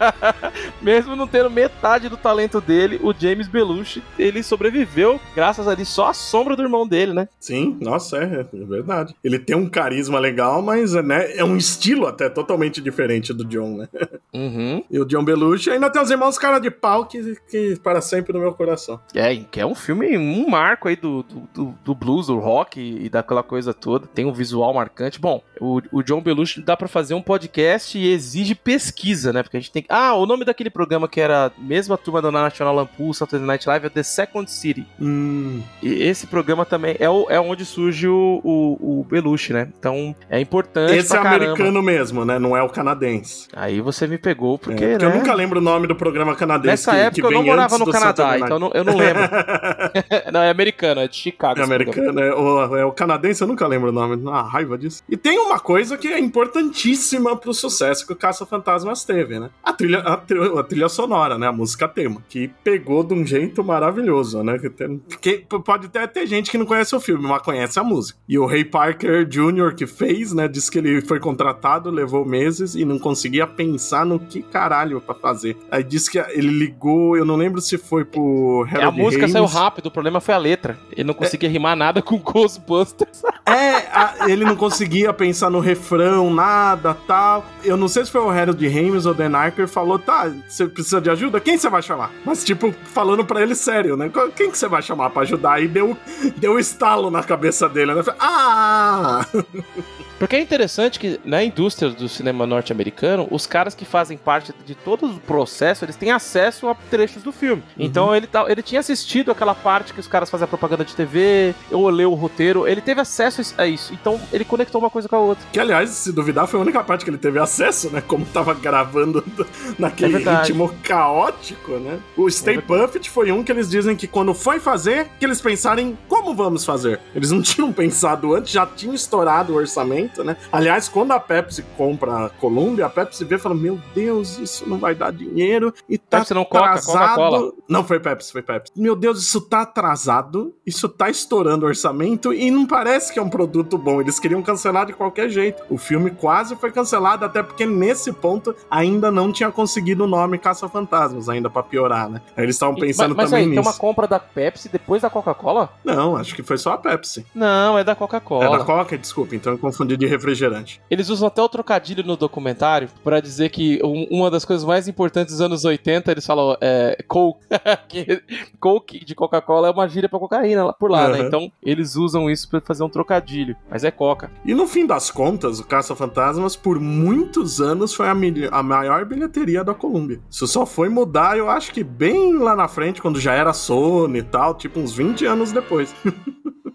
Mesmo não tendo metade do talento dele, o James Belushi, ele sobreviveu graças ali só à sombra do irmão dele, né? Sim, nossa, é, é verdade. Ele tem um carisma legal, mas né, é um estilo até totalmente diferente do John, né? Uhum. E o John Belushi ainda tem os irmãos cara de pau que, que para sempre no meu coração. É, que é um filme, um marco aí do, do, do- blues, do rock e daquela coisa toda. Tem um visual marcante. Bom, o, o John Belushi dá pra fazer um podcast e exige pesquisa, né? Porque a gente tem. Ah, o nome daquele programa que era a mesma turma da National Lampoon, Saturday Night Live, é The Second City. Hum, E esse programa também é, o, é onde surge o, o, o Belushi, né? Então é importante esse é americano mesmo, né? Não é o canadense. Aí você me pegou, porque, É, porque né? eu nunca lembro o nome do programa canadense. Nessa que, época que eu não morava no Canadá, então eu não, eu não lembro. não, é americano, é de Chicago. É americano, é o, é o canadense, eu nunca lembro o nome. Ah, raiva disso. E tem uma coisa que é importantíssima pro sucesso que o Caça Fantasmas teve, né? A trilha, a, a trilha sonora, né? A música tema. Que pegou de um jeito maravilhoso, né? Que pode até ter gente que não conhece o filme, mas conhece a música. E o Ray Parker Jr. que fez, né? Disse que ele foi contratado, levou meses e não conseguia pensar no que caralho pra fazer. Aí disse que ele ligou, eu não lembro se foi pro É, a música saiu rápido, o problema foi a letra. Ele não conseguia rimar nada com Ghostbusters. É, a- ele não conseguia pensar no refrão, nada, tal. Eu não sei se foi o Harold Ramis ou o Dan Archer falou, tá, você precisa de ajuda? Quem você vai chamar? Mas, tipo, falando pra ele sério, né? Quem que você vai chamar pra ajudar? Aí deu, deu um estalo na cabeça dele, né? Ah! Porque é interessante que na indústria do cinema norte-americano, os caras que fazem parte de todo o processo, eles têm acesso a trechos do filme. Então ele, tá, ele tinha assistido aquela parte que os caras fazem a propaganda de TV, ou leu o roteiro, ele teve acesso a isso. Então ele conectou uma coisa com a outra. Que, aliás, se duvidar, foi a única parte que ele teve acesso, né? Como tava gravando naquele É ritmo caótico, né? O Stay É Puft foi um que eles dizem que quando foi fazer, que eles pensaram em como vamos fazer. Eles não tinham pensado antes, já tinham estourado o orçamento orçamento, né? Aliás, quando a Pepsi compra a Columbia, a Pepsi vê e fala: Meu Deus, isso não vai dar dinheiro e tá Pepsi não Coca, atrasado. Coca-Cola. não, foi Pepsi, foi Pepsi. Meu Deus, isso tá atrasado, isso tá estourando o orçamento e não parece que é um produto bom. Eles queriam cancelar de qualquer jeito. O filme quase foi cancelado, até porque nesse ponto ainda não tinha conseguido o nome Caça-Fantasmas, ainda pra piorar, né? Aí Eles estavam pensando mas, mas também aí, tem nisso. uma compra da Pepsi depois da Coca-Cola? Não, acho que foi só a Pepsi. Não, é da É Coca-Cola. da Coca, desculpa, então eu confundi de refrigerante. Eles usam até o trocadilho no documentário pra dizer que um- uma das coisas mais importantes dos anos 80, eles falam é, Coke. Coke de Coca-Cola é uma gíria pra cocaína por lá, né? Uhum. Então eles usam isso pra fazer um trocadilho. Mas é Coca. E no fim das contas, o Caça-Fantasmas, por muitos anos, foi a, a maior bilheteria da Columbia. Isso só foi mudar, eu acho que bem lá na frente, quando já era Sony e tal, tipo uns 20 anos depois.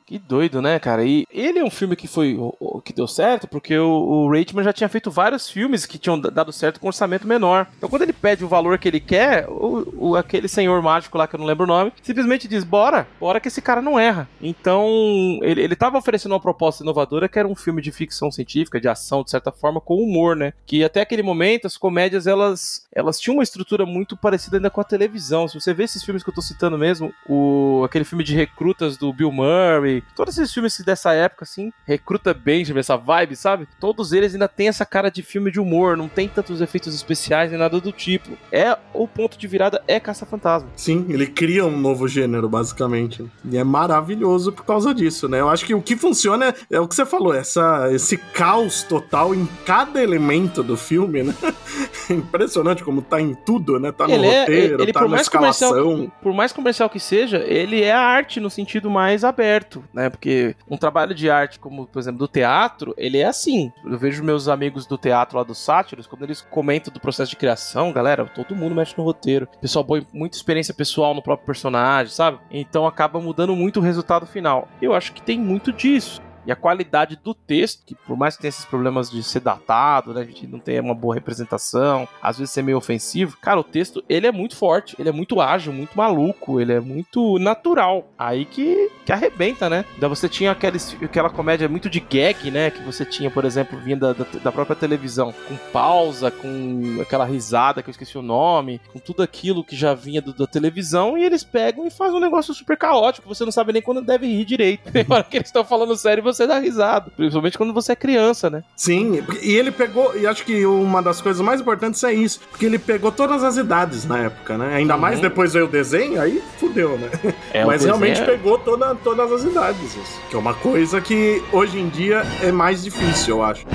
Que doido, né, cara? E ele é um filme que foi que deu certo, porque o, o Reitman já tinha feito vários filmes que tinham dado certo com orçamento menor. Então, quando ele pede o valor que ele quer, o, o- aquele senhor mágico lá que eu não lembro o nome, simplesmente diz: bora, bora que esse cara não erra. Então, ele, ele tava oferecendo uma proposta inovadora que era um filme de ficção científica, de ação, de certa forma, com humor, né? Que até aquele momento as comédias elas, elas tinham uma estrutura muito parecida ainda com a televisão. Se você vê esses filmes que eu tô citando mesmo, o, aquele filme de recrutas do Bill Murray, todos esses filmes dessa época, assim, recruta Benjamin, essa vibe, sabe? Todos eles ainda têm essa cara de filme de humor, não tem tantos efeitos especiais nem nada do tipo. É o ponto de virada é Caça-Fantasma. Sim, ele cria um novo gênero, basicamente. E é maravilhoso por causa disso, né? Eu acho que o que funciona é, é o que você falou, essa, esse caos total em cada elemento do filme, né? É impressionante como tá em tudo, né? Tá no ele é, roteiro, ele tá na escalação. por mais comercial que seja, ele é a arte no sentido mais aberto, né? Porque um trabalho de arte como, por exemplo, do teatro, ele é assim. Eu vejo meus amigos do teatro lá dos sátiros, quando eles comentam do processo de criação, galera, todo mundo mexe no roteiro. O pessoal põe muita experiência pessoal no próprio personagem, sabe? Então acaba mudando muito o resultado final. Eu acho que tem muito disso. E a qualidade do texto, que por mais que tenha esses problemas de ser datado, né, a gente não tem uma boa representação, às vezes ser meio ofensivo, cara, o texto, ele é muito forte, ele é muito ágil, muito maluco, ele é muito natural. Aí que, que arrebenta, né? Daí você tinha aqueles, aquela comédia muito de gag, né, que você tinha, por exemplo, vinda da, da própria televisão, com pausa, com aquela risada que eu esqueci o nome, com tudo aquilo que já vinha do- da televisão, e eles pegam e fazem um negócio super caótico, você não sabe nem quando deve rir direito. Tem hora que eles estão falando sério você dá risada. Principalmente quando você é criança, né? Sim, e ele pegou, e acho que uma das coisas mais importantes é isso, porque ele pegou todas as idades na época, né? Ainda mais Uhum. depois veio o desenho, aí fudeu, né? É, Mas realmente é- pegou toda, todas as idades, isso. que é uma coisa que hoje em dia é mais difícil, eu acho.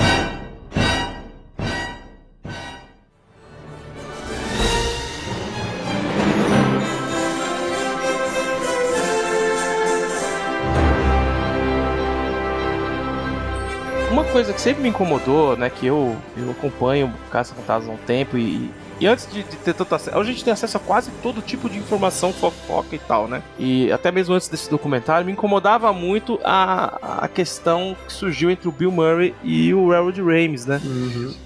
Coisa que sempre me incomodou, né, que eu, eu acompanho Caça Fantasma há um tempo e, e antes de, de ter tanto acesso, hoje a gente tem acesso a quase todo tipo de informação, fofoca e tal, né? E até mesmo antes desse documentário, me incomodava muito a, a questão que surgiu entre o Bill Murray e o Harold Ramis, né?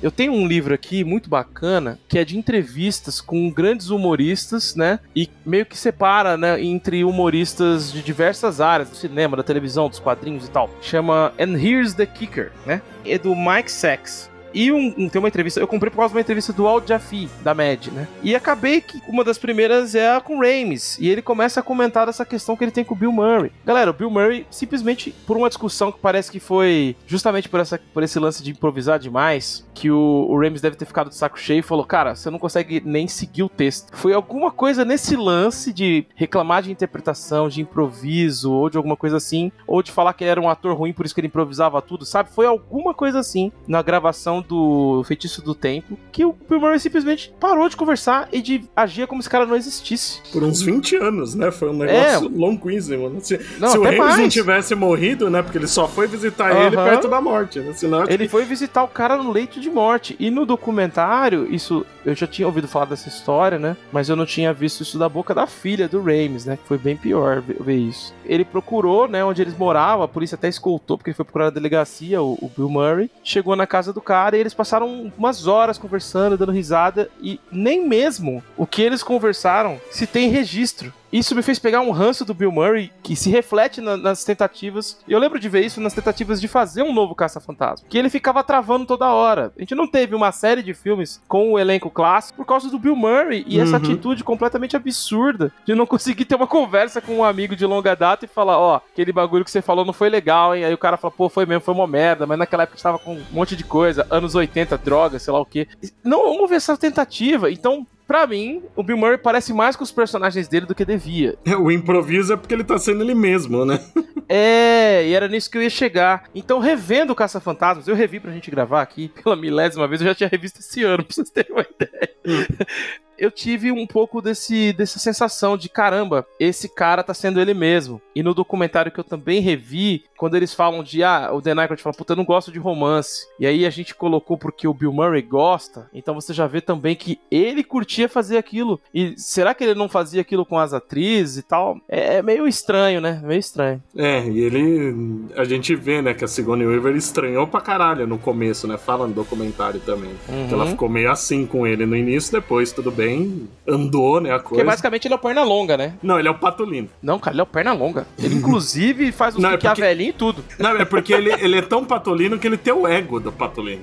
Eu tenho um livro aqui muito bacana que é de entrevistas com grandes humoristas, né? E meio que separa, né, entre humoristas de diversas áreas, do cinema, da televisão, dos quadrinhos e tal. Chama And Here's the Kicker, né? É do Mike Sachs. E um, um- tem uma entrevista, eu comprei por causa de uma entrevista do Al Jaffe, da Mad, né? E acabei que uma das primeiras é a com o Ramis. E ele começa a comentar essa questão que ele tem com o Bill Murray. Galera, o Bill Murray, simplesmente por uma discussão que parece que foi justamente por, essa, por esse lance de improvisar demais, que o, o Ramis deve ter ficado de saco cheio e falou: Cara, você não consegue nem seguir o texto. Foi alguma coisa nesse lance de reclamar de interpretação, de improviso, ou de alguma coisa assim, ou de falar que ele era um ator ruim, por isso que ele improvisava tudo, sabe? Foi alguma coisa assim na gravação do Feitiço do Tempo que o Bill Murray simplesmente parou de conversar e de agir como se esse cara não existisse. Por uns 20 anos, né? Foi um negócio longuíssimo. Né? Se, Não, se o Remus não tivesse morrido, né? Porque ele só foi visitar ele Aham. perto da morte, né? Senão, Ele foi visitar o cara no leito de morte. E no documentário, isso eu já tinha ouvido falar dessa história, né? Mas eu não tinha visto isso da boca da filha do Rames, né? Que foi bem pior ver, isso. Ele procurou, né, onde eles moravam, a polícia até escoltou, porque ele foi procurar na delegacia, o, o Bill Murray. Chegou na casa do cara e eles passaram umas horas conversando, dando risada. E nem mesmo o que eles conversaram se tem registro. Isso me fez pegar um ranço do Bill Murray que se reflete na, nas tentativas. E eu lembro de ver isso nas tentativas de fazer um novo Caça-Fantasma. Que ele ficava travando toda hora. A gente não teve uma série de filmes com o elenco clássico por causa do Bill Murray e uhum. essa atitude completamente absurda de não conseguir ter uma conversa com um amigo de longa data e falar: Ó, oh, aquele bagulho que você falou não foi legal, hein? Aí o cara fala: pô, foi mesmo, foi uma merda, mas naquela época estava com um monte de coisa, anos 80, droga, sei lá o quê. Não houve essa tentativa. Então, Pra mim, o Bill Murray parece mais com os personagens dele do que devia. É, o improviso é porque ele tá sendo ele mesmo, né? é, e era nisso que eu ia chegar. Então, revendo Caça-Fantasmas, eu revi pra gente gravar aqui pela milésima vez, eu já tinha revisto esse ano, pra vocês terem uma ideia. Eu tive um pouco desse, dessa sensação de caramba, esse cara tá sendo ele mesmo. E no documentário que eu também revi, quando eles falam de ah, o Dan Aykroyd fala, puta, eu não gosto de romance. E aí a gente colocou porque o Bill Murray gosta, então você já vê também que ele curtia fazer aquilo. E será que ele não fazia aquilo com as atrizes e tal? É, é meio estranho, né? Meio estranho. É, e ele. A gente vê, né, que a Sigourney Weaver estranhou pra caralho no começo, né? Fala no documentário também. Uhum. Que ela ficou meio assim com ele no início, depois tudo bem bem andou, né, a coisa. Porque basicamente ele é o perna longa, né? Não, ele é o patolino. Não, cara, ele é o perna longa. Ele inclusive faz os não, é porque... velhinho e tudo. Não, é porque ele, ele é tão patolino que ele tem o ego do patolino.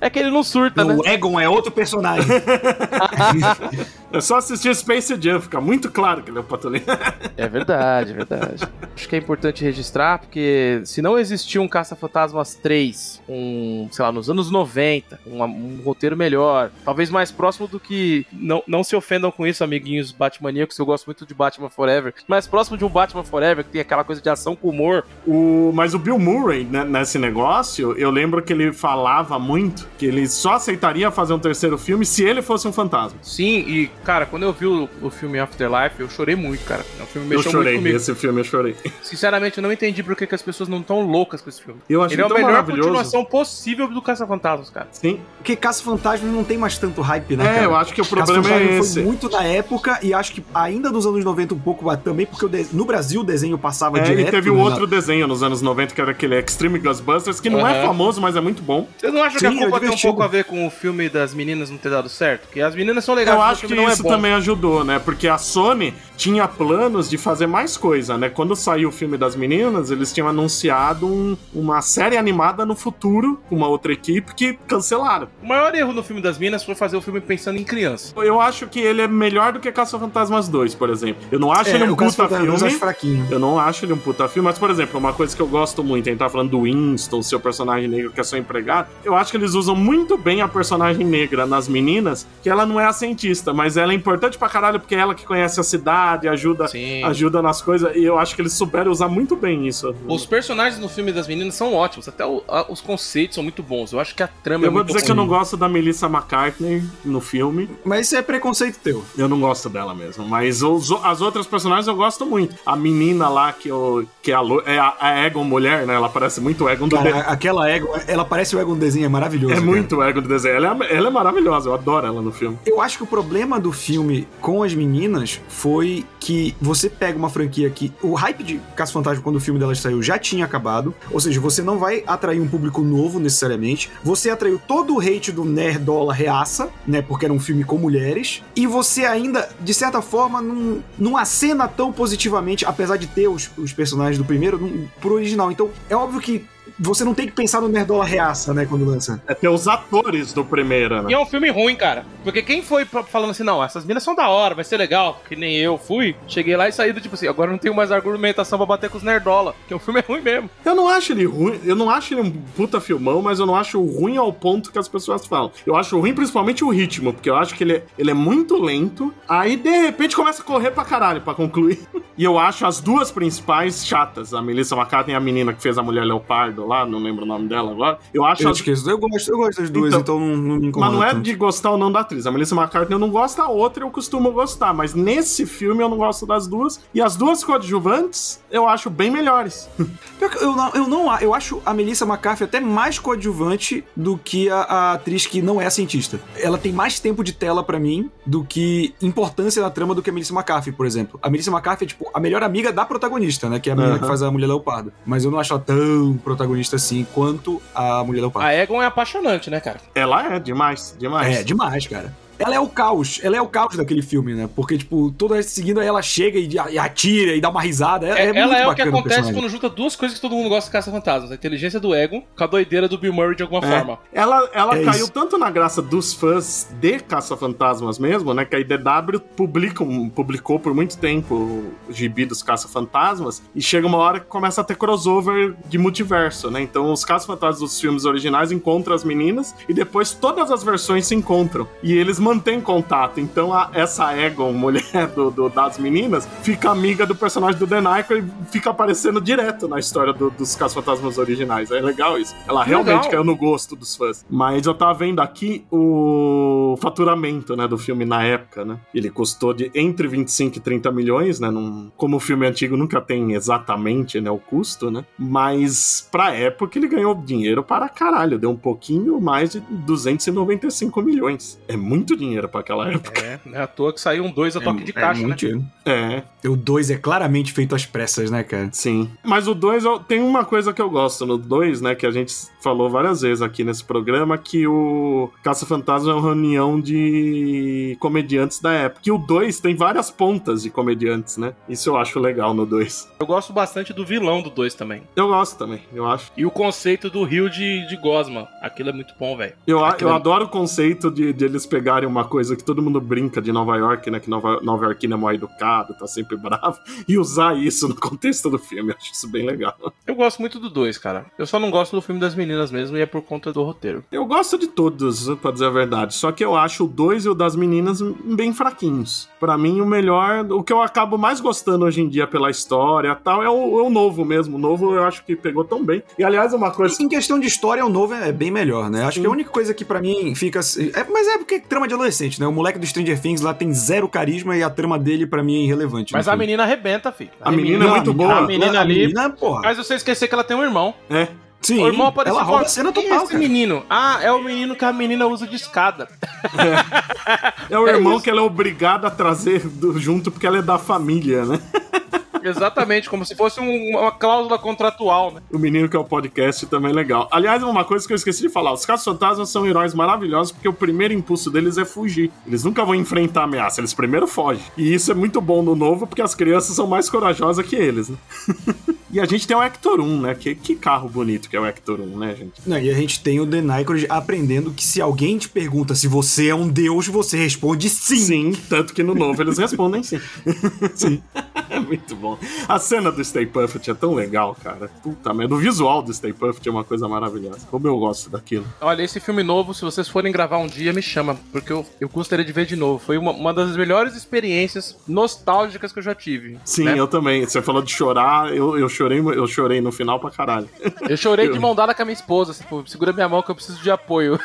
É que ele não surta, não, né? O Egon é outro personagem. É só assistir Space Jam, fica muito claro que ele é o Patolino. é verdade, é verdade. Acho que é importante registrar, porque se não existir um Caça-Fantasmas 3, um, sei lá, nos anos 90, um, um, roteiro melhor, talvez mais próximo do que. Não, não se ofendam com isso, amiguinhos Batmaníacos, eu gosto muito de Batman Forever, mais próximo de um Batman Forever, que tem aquela coisa de ação com humor. O, mas o Bill Murray, né, nesse negócio, eu lembro que ele falava muito que ele só aceitaria fazer um terceiro filme se ele fosse um fantasma. Sim, e cara, quando eu vi o, o filme Afterlife, eu chorei muito, cara. É um filme mexeu eu chorei, muito comigo. esse filme eu chorei. Sinceramente, eu não entendi por que, que as pessoas não estão loucas com esse filme. Eu achei Ele é a melhor continuação possível do Caça-Fantasmas, cara. Sim. Porque Caça-Fantasmas não tem mais tanto hype, né, é, cara? eu acho que o problema é esse. foi muito na época e acho que ainda nos anos 90 um pouco também, porque no Brasil o desenho passava é, direto. E teve um né? outro desenho nos anos 90 que era aquele Extreme Ghostbusters, que não uhum. é famoso, mas é muito bom. Vocês não acham Sim, que a culpa é tem um pouco a ver com o filme das meninas não ter dado certo? Porque as meninas são legais, Eu acho que é isso é também ajudou, né? Porque a Sony tinha planos de fazer mais coisa, né? Quando saiu o filme das meninas, eles tinham anunciado um, uma série animada no futuro com uma outra equipe que cancelaram. O maior erro no filme das meninas foi fazer o filme pensando em criança. Eu acho que ele é melhor do que Caça-Fantasmas 2, por exemplo. Eu não acho é, ele um puta filme. Eu, fraquinho. eu não acho ele um puta filme, mas, por exemplo, uma coisa que eu gosto muito, a gente tá falando do Winston, seu personagem negro que é seu empregado, eu acho que eles usam muito bem a personagem negra nas meninas, que ela não é a cientista, mas ela é importante pra caralho porque é ela que conhece a cidade, ajuda, ajuda nas coisas, e eu acho que eles souberam usar muito bem isso. Os personagens no filme das meninas são ótimos, até o, a, os conceitos são muito bons. Eu acho que a trama eu é muito Eu vou dizer que eu não gosto da Melissa McCartney no filme. Mas isso é preconceito teu. Eu não gosto dela mesmo, mas os, as outras personagens eu gosto muito. A menina lá que, eu, que é, a, é a, a Egon mulher, né? Ela parece muito Egon do Cara, Aquela Egon, ela parece o Egon do desenho, é maravilhoso. É cara. muito Egon do desenho. Ela é, ela é maravilhosa, eu adoro ela no filme. Eu acho que o problema do filme com as meninas foi que você pega uma franquia que o hype de Caça Fantasma quando o filme delas saiu já tinha acabado, ou seja, você não vai atrair um público novo necessariamente. Você atraiu todo o hate do nerdola reaça, né, porque era um filme com mulheres, e você ainda de certa forma não, não acena tão positivamente, apesar de ter os, os personagens do primeiro, não, pro original. Então, é óbvio que você não tem que pensar no Nerdola reaça, né, quando lança. É ter os atores do primeiro, né? E é um filme ruim, cara. Porque quem foi falando assim, não, essas minas são da hora, vai ser legal, que nem eu fui, cheguei lá e saí do tipo assim, agora não tenho mais argumentação pra bater com os Nerdola, que o filme é ruim mesmo. Eu não acho ele ruim, eu não acho ele um puta filmão, mas eu não acho ruim ao ponto que as pessoas falam. Eu acho ruim principalmente o ritmo, porque eu acho que ele é, ele é muito lento, aí de repente começa a correr pra caralho pra concluir. e eu acho as duas principais chatas, a Melissa McCarthy e a menina que fez a Mulher Leopardo lá, não lembro o nome dela agora. Eu acho. Eu esqueço. Eu gosto, eu gosto das duas, então, então não, não me incomoda. Mas não é tanto. de gostar ou não da atriz. A Melissa McCartney eu não gosto, a outra eu costumo gostar. Mas nesse filme eu não gosto das duas. E as duas coadjuvantes eu acho bem melhores. Eu não, eu não eu acho a Melissa McCarthy até mais coadjuvante do que a, a atriz que não é cientista. Ela tem mais tempo de tela para mim do que importância na trama do que a Melissa McCarthy, por exemplo. A Melissa McCarthy é tipo a melhor amiga da protagonista, né? Que é a menina uhum. que faz a mulher leopardo. Mas eu não acho ela tão protagonista assim quanto a Mulher Leopardo. A Egon é apaixonante, né, cara? Ela é demais, demais. É, demais, cara. Ela é o caos. Ela é o caos daquele filme, né? Porque, tipo, toda vez seguindo, ela chega e, atira e dá uma risada. É, é, é ela é o que acontece quando junta duas coisas que todo mundo gosta de Caça-Fantasmas. A inteligência do Egon com a doideira do Bill Murray de alguma é. forma. Ela, ela é caiu isso. tanto na graça dos fãs de Caça-Fantasmas mesmo, né? Que a IDW publica, publicou por muito tempo o gibi dos Caça-Fantasmas e chega uma hora que começa a ter crossover de multiverso, né? Então os Caça-Fantasmas dos filmes originais encontram as meninas e depois todas as versões se encontram. E eles mantêm contato. Então a, essa Egon, mulher do, do, das meninas, fica amiga do personagem do The e fica aparecendo direto na história do, dos Caça-Fantasmas originais. É legal isso. Ela realmente legal. caiu no gosto dos fãs. Mas eu tava vendo aqui o faturamento, né, do filme na época, né? Ele custou de entre 25 e 30 milhões, né? Num, como o filme antigo nunca tem exatamente, né, o custo, né? Mas pra época ele ganhou dinheiro para caralho. Deu um pouquinho mais de 295 milhões. É muito dinheiro para aquela época. É, não é à toa que saiu um 2 a toque é, de caixa, é muito né? É. O 2 é claramente feito às pressas, né, cara? Sim. Mas o 2 tem uma coisa que eu gosto no 2, né, que a gente falou várias vezes aqui nesse programa, que o Caça-Fantasma é uma reunião de comediantes da época. E o 2 tem várias pontas de comediantes, né? Isso eu acho legal no 2. Eu gosto bastante do vilão do 2 também. Eu gosto também, eu acho. E o conceito do rio de, de Gosma. Aquilo é muito bom, velho. Eu, eu é... adoro o conceito de, de, eles pegarem uma coisa que todo mundo brinca de Nova York, né? Que Nova, Nova York é mal educado, tá sempre bravo, e usar isso no contexto do filme. Eu acho isso bem legal. Eu gosto muito do 2, cara. Eu só não gosto do filme das meninas mesmo, e é por conta do roteiro. Eu gosto de todos, pra dizer a verdade. Só que eu acho o 2 e o das meninas bem fraquinhos. Para mim, o melhor, o que eu acabo mais gostando hoje em dia pela história tal, é o, é o novo mesmo. O novo eu acho que pegou tão bem. E aliás, uma coisa. Em questão de história, o novo é bem melhor, né? Acho Sim. que a única coisa que para mim fica. É, mas é porque é trama de adolescente, né? O moleque do Stranger Things lá tem zero carisma e a trama dele para mim é irrelevante. Mas a menina arrebenta, filho. A, a menina, menina, é muito boa. A menina ali. A menina, porra. Mas você esquecer que ela tem um irmão. É. Sim, o irmão apareceu ela rouba a cena total, é esse cara. menino? Ah, é o menino que a menina usa de escada. É, é o é irmão isso. que ela é obrigada a trazer junto porque ela é da família, né? Exatamente, como se fosse um, uma cláusula contratual, né? O menino que é o podcast também é legal. Aliás, uma coisa que eu esqueci de falar: os casos fantasmas são heróis maravilhosos porque o primeiro impulso deles é fugir. Eles nunca vão enfrentar a ameaça, eles primeiro fogem. E isso é muito bom no novo porque as crianças são mais corajosas que eles, né? e a gente tem o Hector 1, né? Que, que carro bonito que é o Hector 1, né, gente? Não, e a gente tem o The Nycroid aprendendo que se alguém te pergunta se você é um deus, você responde sim. Sim, tanto que no novo eles respondem sim. sim. é muito bom bom. A cena do Stay Puft é tão legal, cara. Puta merda. O visual do Stay Puft é uma coisa maravilhosa. Como eu gosto daquilo. Olha, esse filme novo, se vocês forem gravar um dia, me chama, porque eu, eu gostaria de ver de novo. Foi uma, uma das melhores experiências nostálgicas que eu já tive. Sim, né? eu também. Você falou de chorar, eu, eu, chorei, eu chorei no final pra caralho. Eu chorei eu... de mão dada com a minha esposa, assim, segura minha mão que eu preciso de apoio.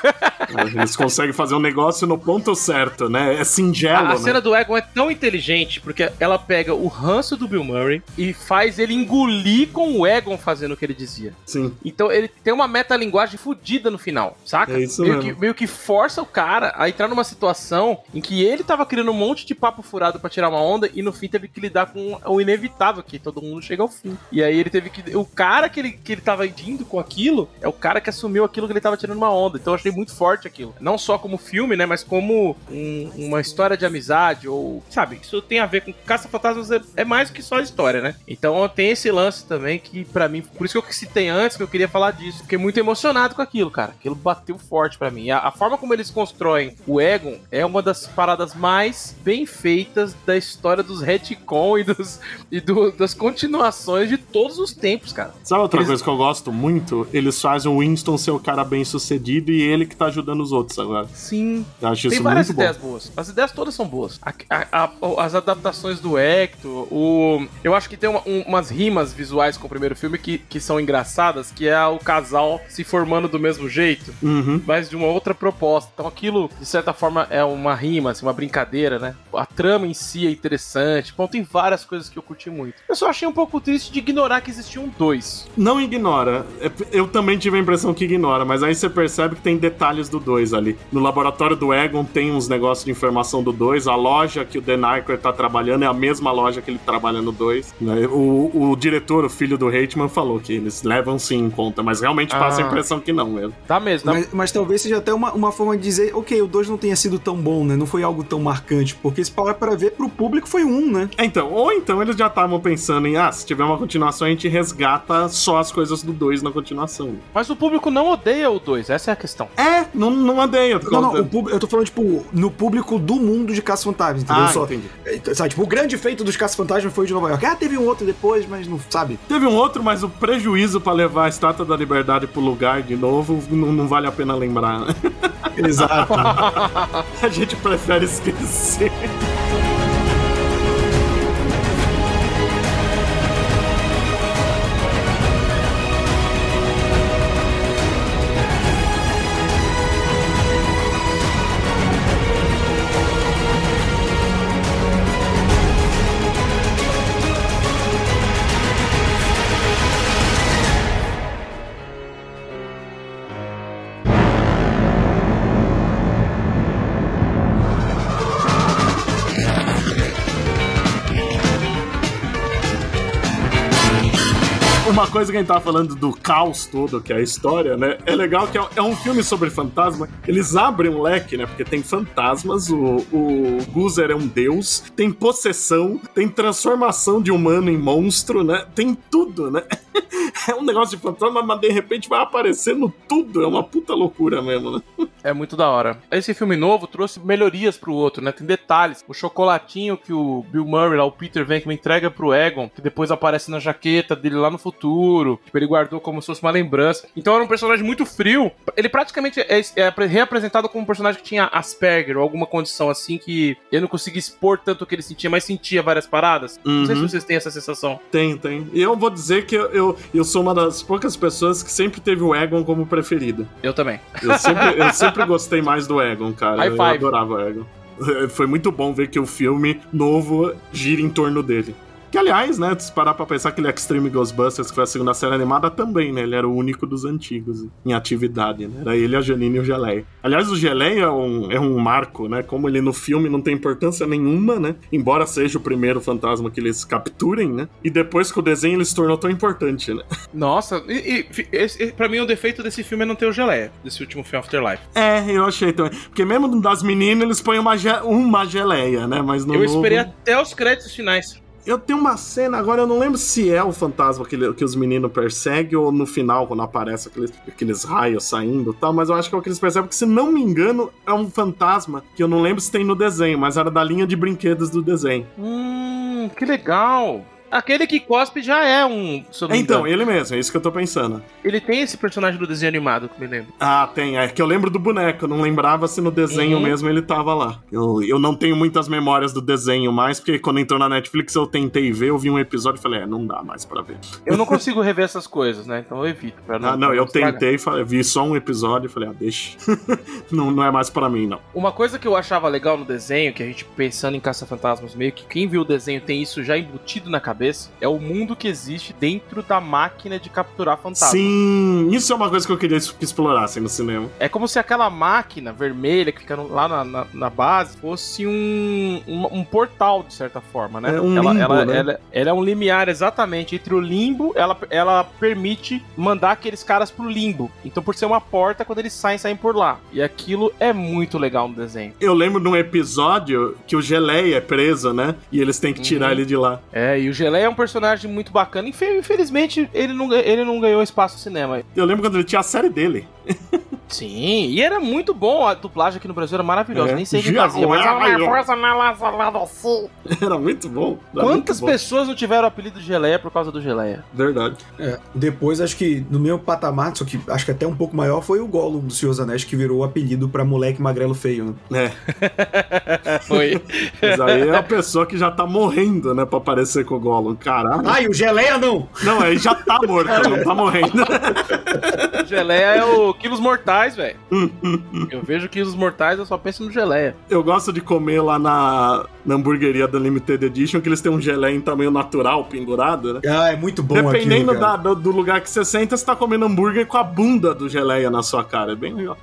Eles conseguem fazer um negócio no ponto certo, né? É singelo, A, a né? cena do Egon é tão inteligente, porque ela pega o ranço do Bill Murray e faz ele engolir com o Egon fazendo o que ele dizia. Sim. Então ele tem uma metalinguagem fodida no final, saca? É isso meio mesmo. Que, meio que força o cara a entrar numa situação em que ele tava criando um monte de papo furado para tirar uma onda e no fim teve que lidar com o inevitável, que todo mundo chega ao fim. E aí ele teve que. O cara que ele, que ele tava indo com aquilo é o cara que assumiu aquilo que ele tava tirando uma onda. Então eu achei muito forte aquilo. Não só como filme, né? Mas como um, uma história de amizade ou. Sabe? Isso tem a ver com. Caça-Fantasmas é, é mais que só história, né? Então tem esse lance também que para mim, por isso que eu citei antes que eu queria falar disso. Fiquei muito emocionado com aquilo, cara. Aquilo bateu forte para mim. A, a, forma como eles constroem o Egon é uma das paradas mais bem feitas da história dos retcon e, dos, e do, das continuações de todos os tempos, cara. Sabe outra eles... coisa que eu gosto muito? Eles fazem o Winston ser o cara bem sucedido e ele que tá ajudando os outros agora. Sim. Eu acho Tem isso várias muito ideias bom. boas. As ideias todas são boas. A, as adaptações do Hector, o... eu acho que tem uma, um, umas rimas visuais com o primeiro filme que, que são engraçadas, que é o casal se formando do mesmo jeito, uhum. mas de uma outra proposta. Então aquilo, de certa forma, é uma rima, assim, uma brincadeira, né? A trama em si é interessante. Bom, tem várias coisas que eu curti muito. Eu só achei um pouco triste de ignorar que existiam dois. Não ignora. É, eu também tive a impressão que ignora, mas aí você percebe que tem detalhes do dois ali. No laboratório do Egon tem uns negócios de informação do dois. A loja que o The Nyker tá trabalhando é a mesma loja que ele trabalha trabalha no 2. Né? O, o diretor, o filho do Reitman, falou que eles levam sim em conta, mas realmente passa a Ah. impressão que não mesmo. Tá mesmo, tá? Mas, mas talvez seja até uma, uma forma de dizer, ok, o 2 não tenha sido tão bom, né? Não foi algo tão marcante, porque se parar pra ver, pro público foi um, né? É, Então, ou então eles já estavam pensando em, ah, se tiver uma continuação, a gente resgata só as coisas do 2 na continuação. Mas o público não odeia o 2, essa é a questão. É, não, não odeio. Não, não, o público, eu tô falando, tipo, no público do mundo de Caça-Fantasmas, entendeu? Ah, Só, entendi. é, sabe, tipo, o grande feito dos Caça-Fantasmas foi o de Nova York. Ah, teve um outro depois, mas não, sabe? Teve um outro, mas o prejuízo pra levar a Estátua da Liberdade pro lugar de novo não, não vale a pena lembrar. Exato. A gente prefere esquecer. Coisa que a gente tava falando do caos todo, que é a história, né? É legal que é, é um filme sobre fantasma. Eles abrem um leque, né? Porque tem fantasmas, o, o Guzer é um deus, tem possessão, tem transformação de humano em monstro, né? Tem tudo, né? É um negócio de fantasma, mas de repente vai aparecendo tudo. É uma puta loucura mesmo, né? É muito da hora. Esse filme novo trouxe melhorias pro outro, né? Tem detalhes. O chocolatinho que o Bill Murray, lá, o Peter Venkman, entrega pro Egon, que depois aparece na jaqueta dele lá no futuro. Tipo, ele guardou como se fosse uma lembrança. Então era um personagem muito frio. Ele praticamente é, é reapresentado como um personagem que tinha Asperger ou alguma condição assim que ele não conseguia expor tanto o que ele sentia, mas sentia várias paradas. Não sei se Uhum. vocês têm essa sensação. Tem, tem. E eu vou dizer que eu, eu, eu sou uma das poucas pessoas que sempre teve o Egon como preferido. Eu também. Eu sempre, eu sempre gostei mais do Egon, cara. Eu adorava o Egon. Foi muito bom ver que o filme novo gira em torno dele. Que, aliás, né, se parar pra pensar que ele é Extreme Ghostbusters, que foi a segunda série animada, também, né? Ele era o único dos antigos em atividade, né? Era ele, a Janine e o Geleia. Aliás, o Geleia é um, é um marco, né? Como ele no filme não tem importância nenhuma, né? Embora seja o primeiro fantasma que eles capturem, né? E depois que o desenho ele se tornou tão importante, né? Nossa, e, e esse, pra mim o defeito desse filme é não ter o geleia, desse último filme Afterlife. É, eu achei também. Porque mesmo das meninas, eles põem uma, ge- uma geleia, né? Mas no eu novo- esperei até os créditos finais. Eu tenho uma cena, agora eu não lembro se é o fantasma que, que os meninos perseguem ou no final, quando aparece aqueles, aqueles raios saindo e tal, mas eu acho que é o que eles percebem, porque se não me engano, é um fantasma que eu não lembro se tem no desenho, mas era da linha de brinquedos do desenho. Hum, que legal. Aquele que cospe já é um. Me Então, ele mesmo, é isso que eu tô pensando. ele tem esse personagem do desenho animado que me lembro. Ah, tem, é que eu lembro do boneco, eu não lembrava se no desenho Uhum. mesmo ele tava lá. Eu, eu não tenho muitas memórias do desenho mais, porque quando entrou na Netflix eu tentei ver, eu vi um episódio e falei, é, não dá mais pra ver. Eu não consigo rever essas coisas, né? Então eu evito. Pra não, Ah, não, pra eu tentei, falei- vi só um episódio e falei, ah, deixa. não, não é mais pra mim, não. Uma coisa que eu achava legal no desenho, que a gente pensando em Caça-Fantasmas, meio que quem viu o desenho tem isso já embutido na cabeça, é o mundo que existe dentro da máquina de capturar fantasmas. Sim, isso é uma coisa que eu queria que explorassem no cinema. É como se aquela máquina vermelha que fica no- lá na, na- na base fosse um, um, um portal, de certa forma, né? É um ela, limbo, ela, né? ela, ela é um limiar exatamente entre o limbo, ela, ela permite mandar aqueles caras pro limbo. Então, por ser uma porta, quando eles saem, saem por lá. E aquilo é muito legal no desenho. Eu lembro de um episódio que o Geleia é preso, né? E eles têm que tirar Uhum. ele de lá. É, e o Geleia é um personagem muito bacana. Infe- Infelizmente, ele não, ele não ganhou espaço no cinema. Eu lembro quando ele tinha a série dele. Sim, e era muito bom. A dublagem aqui no Brasil era maravilhosa. É. Nem sei quem fazia, mas Ai, Uma eu- força na lá desci. Era muito bom. Era Quantas muito bom. pessoas não tiveram o apelido de Geleia por causa do Geleia? Verdade. É, depois, acho que no meu patamar, só que acho que até um pouco maior, foi o Gollum do Senhor dos Anéis, que virou o apelido pra moleque magrelo feio, né? É. Foi. Mas aí é a pessoa que já tá morrendo, né? Pra aparecer com o Gollum. Caralho. Ai, o Geleia não! Não, aí já tá morto, não tá morrendo. Geleia é o Quilos Mortais, velho. eu vejo Quilos Mortais, eu só penso no Geleia. Eu gosto de comer lá na, na hamburgueria da Limited Edition, que eles têm um geleia em tamanho natural pendurado, né? Ah, é muito bom Dependendo aquilo, da- do, do lugar que você senta, você tá comendo hambúrguer com a bunda do geleia na sua cara. É bem legal.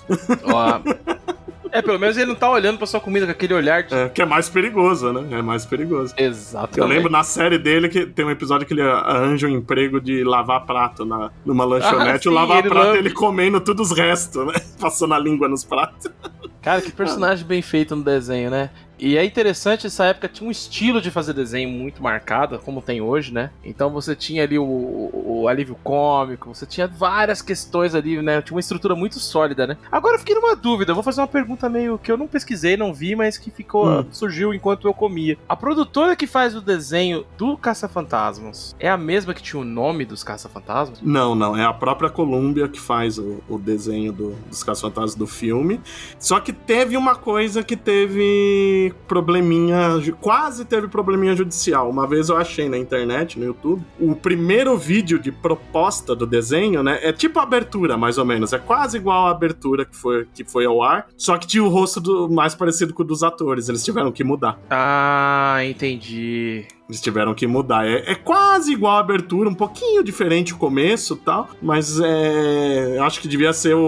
Ó, É, pelo menos ele não tá olhando pra sua comida com aquele olhar de. É, que é mais perigoso, né? É mais perigoso. Exato. Eu lembro na série dele que tem um episódio que ele arranja um emprego de lavar prato na, numa lanchonete. Ah, o lavar prato lava. ele comendo todos os restos, né? Passando a língua nos pratos. Cara, que personagem bem feito no desenho, né? E é interessante, essa época tinha um estilo de fazer desenho muito marcado, como tem hoje, né? Então você tinha ali o, o- o alívio cômico, você tinha várias questões ali, né? Tinha uma estrutura muito sólida, né? Agora eu fiquei numa dúvida, eu vou fazer uma pergunta meio que eu não pesquisei, não vi, mas que ficou Hum. surgiu enquanto eu comia. A produtora que faz o desenho do Caça-Fantasmas é a mesma que tinha o nome dos Caça-Fantasmas? Não, não. É a própria Columbia que faz o, o desenho do- dos Caça-Fantasmas do filme. Só que teve uma coisa que teve probleminha. Quase teve probleminha judicial. Uma vez eu achei na internet, no YouTube, o primeiro vídeo de proposta do desenho, né? É tipo a abertura, mais ou menos. É quase igual a abertura que foi, que foi ao ar. Só que tinha o rosto do- mais parecido com o dos atores. Eles tiveram que mudar. Ah, entendi. Eles tiveram que mudar. É, é quase igual a abertura, um pouquinho diferente o começo tal, mas é, acho que devia ser o,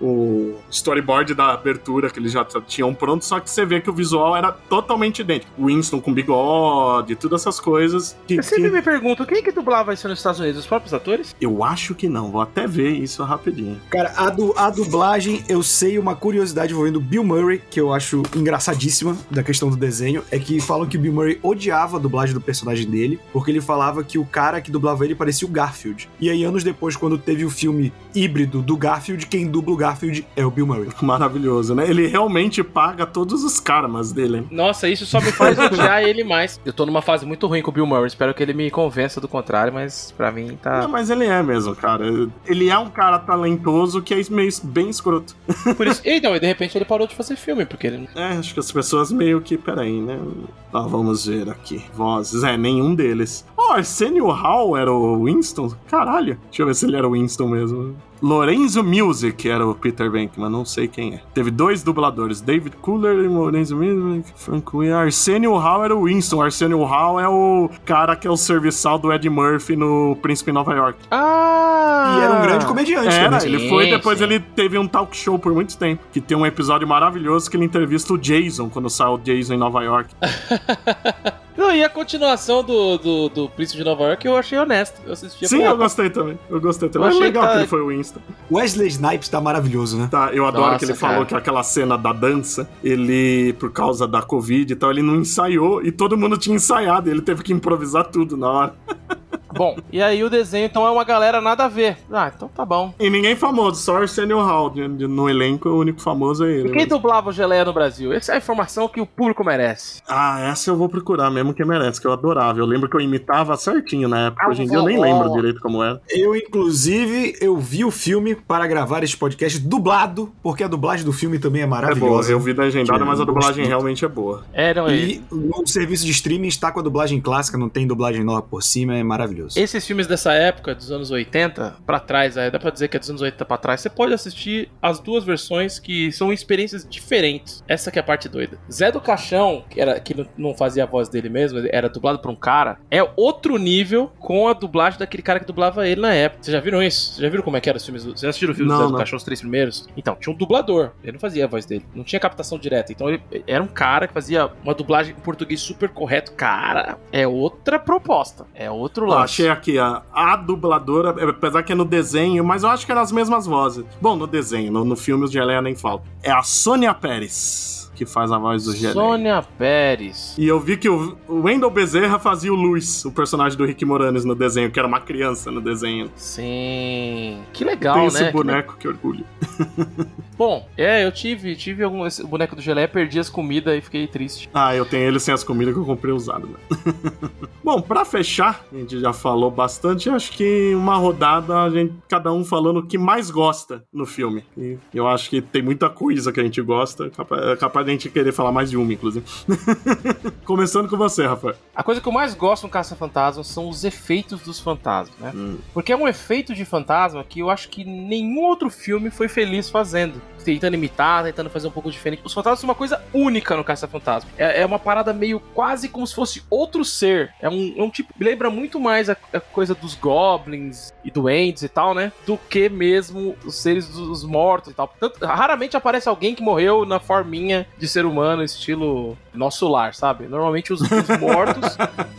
o- o storyboard da abertura que eles já tinham pronto, só que você vê que o visual era totalmente idêntico. Winston com bigode, todas essas coisas. Que, Eu sempre que- me pergunto, quem que dublava isso nos Estados Unidos? Os próprios atores? Eu acho que não, vou até ver isso rapidinho. Cara, a, du- a dublagem, eu sei uma curiosidade envolvendo Bill Murray, que eu acho engraçadíssima da questão do desenho, é que falam que o Bill Murray odiava a dublagem do personagem dele, porque ele falava que o cara que dublava ele parecia o Garfield. E aí, anos depois, quando teve o filme híbrido do Garfield, quem dubla o Garfield é o Bill Murray. Maravilhoso, né? Ele realmente paga todos os karmas dele. hein? Nossa, isso só me faz odiar ele mais. Eu tô numa fase muito ruim com o Bill Murray, espero que ele me convença do contrário, mas pra mim Não, tá. mas ele é mesmo, cara. Ele é um cara talentoso que é meio bem escroto. Por isso. Então, e de repente ele parou de fazer filme, porque ele. É, acho que as pessoas meio que. Peraí, né? Ó, vamos ver aqui. Vozes. É, nenhum deles. Ó, Arsenio Hall era o Winston? Caralho. Deixa eu ver se ele era o Winston mesmo. Lorenzo Music era o Peter Venkman, não sei quem é. Teve dois dubladores, David Cooler e Lorenzo Music, Frank Wynn. Arsenio Hall era o Winston. Arsenio Hall é o cara que é o serviçal do Ed Murphy no Príncipe em Nova York. Ah! E era um grande comediante Era, também. ele foi, depois ele teve um talk show por muito tempo. Que tem um episódio maravilhoso que ele entrevista o Jason, quando sai o Jason em Nova York. Não, e a continuação do, do, do Príncipe de Nova York eu achei honesto. Eu assisti Sim, eu gostei também. Eu gostei também. Eu achei legal que que tá- ele foi o Winston. Wesley Snipes tá maravilhoso, né? Tá, eu adoro Nossa, que ele cara. falou que aquela cena da dança, ele, por causa da Covid e tal, ele não ensaiou e todo mundo tinha ensaiado. e Ele teve que improvisar tudo na hora. Bom, e aí o desenho então é uma galera nada a ver. Ah, então tá bom. E ninguém famoso, só Arsenio Hall. de- No elenco, o único famoso é ele. E quem dublava o Geleia no Brasil? Essa é a informação que o público merece. Ah, essa eu vou procurar mesmo que merece, que eu adorava. Eu lembro que eu imitava certinho na época. Hoje em dia eu nem lembro direito como era. Eu, inclusive, eu vi o filme para gravar este podcast dublado, porque a dublagem do filme também é É boa, maravilhosa. eu vi legendada, mas a dublagem gosto. realmente é boa. É, não, E o serviço de streaming está com a dublagem clássica, não tem dublagem nova por cima, é maravilhoso. Esses filmes dessa época, dos anos 80 pra trás, dá pra dizer que é dos anos 80 pra trás, você pode assistir as duas versões que são experiências diferentes. Essa que é a parte doida. Zé do Caixão, que, era, que não- fazia a voz dele mesmo, era dublado por um cara, é outro nível com a dublagem daquele cara que dublava ele na época. Vocês já viram isso? Vocês já viram como é que era os filmes? do- Vocês já assistiram o filme do Não, Zé do. Caixão, os três primeiros? Então, tinha um dublador. Ele não fazia a voz dele. Não tinha captação direta. Então, ele era um cara que fazia uma dublagem em português super correto. Cara, é outra proposta. É outro Eu lance. Achei aqui a, a dubladora, apesar que é no desenho, mas eu acho que eram as mesmas vozes. Bom, no desenho, no, no filme os Geleia nem falam. É a Sônia Pérez que faz a voz do Geleia. Sônia Pérez. E eu vi que o o Wendell Bezerra fazia o Luiz, o personagem do Rick Moranis no desenho, que era uma criança no desenho. Sim. Que legal, Tem né? esse Que boneco, que orgulho. le- Bom, é, eu tive, tive algum esse boneco do Geleia, perdi as comidas e fiquei triste. Ah, eu tenho ele sem as comidas que eu comprei usado. Né? Bom, pra fechar, a gente já falou bastante, acho que uma rodada, a gente, cada um falando o que mais gosta no filme. E eu acho que tem muita coisa que a gente gosta, capaz, é capaz gente querer falar mais de uma, inclusive. Começando com você, Rafael. A coisa que eu mais gosto no Caça-Fantasmas são os efeitos dos fantasmas, né? Hum. Porque é um efeito de fantasma que eu acho que nenhum outro filme foi feliz fazendo. tentando imitar, tentando fazer um pouco diferente. Os fantasmas são uma coisa única no Caça-Fantasma. É, é uma parada meio quase como se fosse outro ser. É um, é um tipo. Lembra muito mais a, a coisa dos goblins e duendes e tal, né? Do que mesmo os seres dos mortos e tal. Tanto, raramente aparece alguém que morreu na forminha de ser humano, estilo nosso lar, sabe? Normalmente os, os mortos,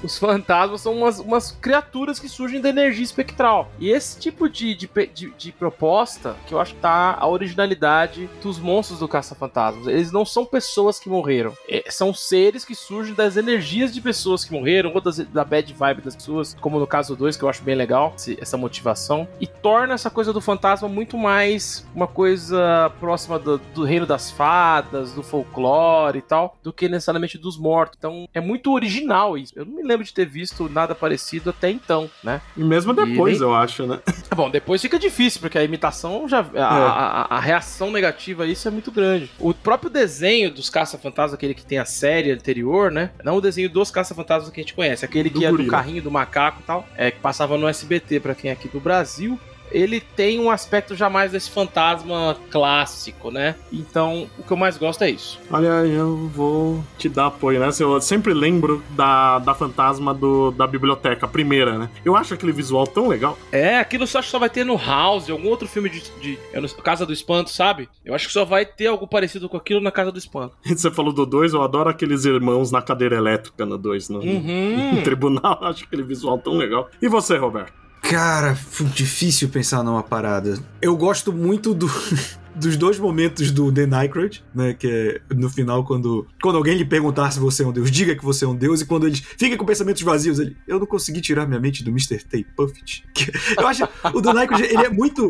os fantasmas, são umas, umas criaturas que surgem da energia espectral. E esse tipo de, de, de, de proposta, que eu acho que tá a originalidade dos monstros do Caça-Fantasmas. Eles não são pessoas que morreram. É, são seres que surgem das energias de pessoas que morreram, ou das, da bad vibe das pessoas, como no caso 2, que eu acho bem legal, essa motivação. E torna essa coisa do fantasma muito mais uma coisa próxima do, do reino das fadas, do folclore e tal, do que necessariamente dos mortos. Então é muito original isso. Eu não me lembro de ter visto nada parecido até então, né? E mesmo depois, e... eu acho, né? Bom, depois fica difícil, porque a imitação já. A, é. a, a, reação negativa a isso é muito grande. O próprio desenho dos Caça-Fantasmas, aquele que tem a série anterior, né? Não o desenho dos Caça-Fantasmas que a gente conhece, aquele do que gorila. é do carrinho do macaco e tal, é, que passava no SBT para quem é aqui do Brasil ele tem um aspecto jamais desse fantasma clássico, né? Então, o que eu mais gosto é isso. Olha, eu vou te dar apoio, né? Eu sempre lembro da, da fantasma do, da biblioteca, a primeira, né? Eu acho aquele visual tão legal. É, aquilo só só vai ter no House, algum outro filme de, de, de Casa do Espanto, sabe? Eu acho que só vai ter algo parecido com aquilo na Casa do Espanto. Você falou do 2, eu adoro aqueles irmãos na cadeira elétrica no 2, no, uhum. no tribunal. Acho aquele visual tão legal. E você, Roberto? Cara, difícil pensar numa parada. Eu gosto muito do. dos dois momentos do The Nycrod, né? Que é no final, quando, quando alguém lhe perguntar se você é um deus, diga que você é um deus, e quando ele fica com pensamentos vazios, ele. Eu não consegui tirar minha mente do Mr. T. Puffit. Eu acho. O The Nycrod, ele é muito.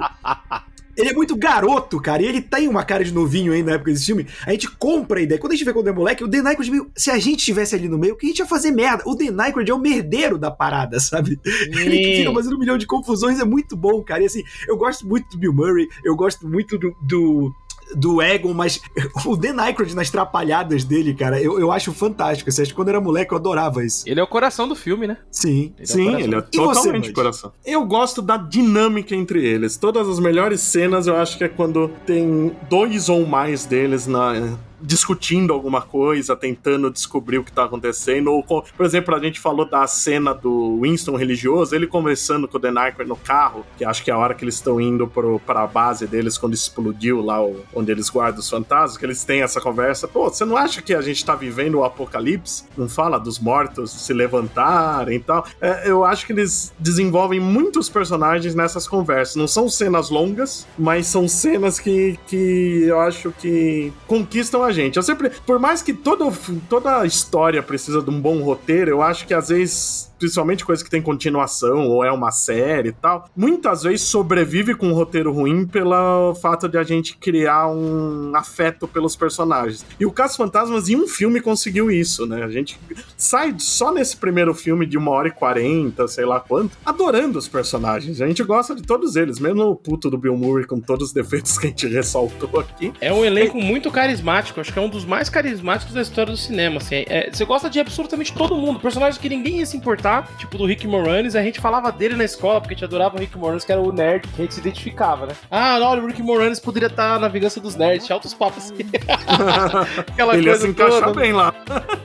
Ele é muito garoto, cara, e ele tem uma cara de novinho aí na época desse filme. A gente compra a ideia. Quando a gente vê quando é moleque, o The Nycrod, se a gente estivesse ali no meio, o que a gente ia fazer merda? O The Nycrod é o merdeiro da parada, sabe? Ele fica fazendo um milhão de confusões, é muito bom, cara. E assim, eu gosto muito do Bill Murray, eu gosto muito do, do do Egon, mas o Dan Aykroyd nas trapalhadas dele, cara, eu, eu acho fantástico. Você acha que quando eu era moleque eu adorava isso. Ele é o coração do filme, né? Sim. Ele Sim, é ele é totalmente você, coração. Eu gosto da dinâmica entre eles. Todas as melhores cenas eu acho que é quando tem dois ou mais deles na, discutindo alguma coisa, tentando descobrir o que tá acontecendo. Ou, por exemplo, a gente falou da cena do Winston religioso, ele conversando com o The no carro, que acho que é a hora que eles estão indo pro, pra base deles quando explodiu lá o, onde eles guardam os fantasmas, que eles têm essa conversa. Pô, você não acha que a gente tá vivendo o apocalipse? Não fala dos mortos se levantarem e tal. É, eu acho que eles desenvolvem muitos personagens nessas conversas. Não são cenas longas, mas são cenas que, que eu acho que conquistam gente. Eu sempre, por mais que todo, toda história precisa de um bom roteiro, eu acho que às vezes principalmente coisa que tem continuação ou é uma série e tal, muitas vezes sobrevive com um roteiro ruim pelo fato de a gente criar um afeto pelos personagens. E o Caso Fantasmas em um filme conseguiu isso, né? A gente sai só nesse primeiro filme de uma hora e quarenta, sei lá quanto, adorando os personagens. A gente gosta de todos eles, mesmo o puto do Bill Murray com todos os defeitos que a gente ressaltou aqui. É um elenco é... muito carismático, acho que é um dos mais carismáticos da história do cinema. Assim, é, você gosta de absolutamente todo mundo, personagens que ninguém ia se importar tipo do Rick Moranis, a gente falava dele na escola, porque a gente adorava o Rick Moranis, que era o nerd que a gente se identificava, né? Ah, não, o Rick Moranis poderia estar na vingança dos nerds, altos papos. Aquela ele coisa ia se encaixar toda. bem lá.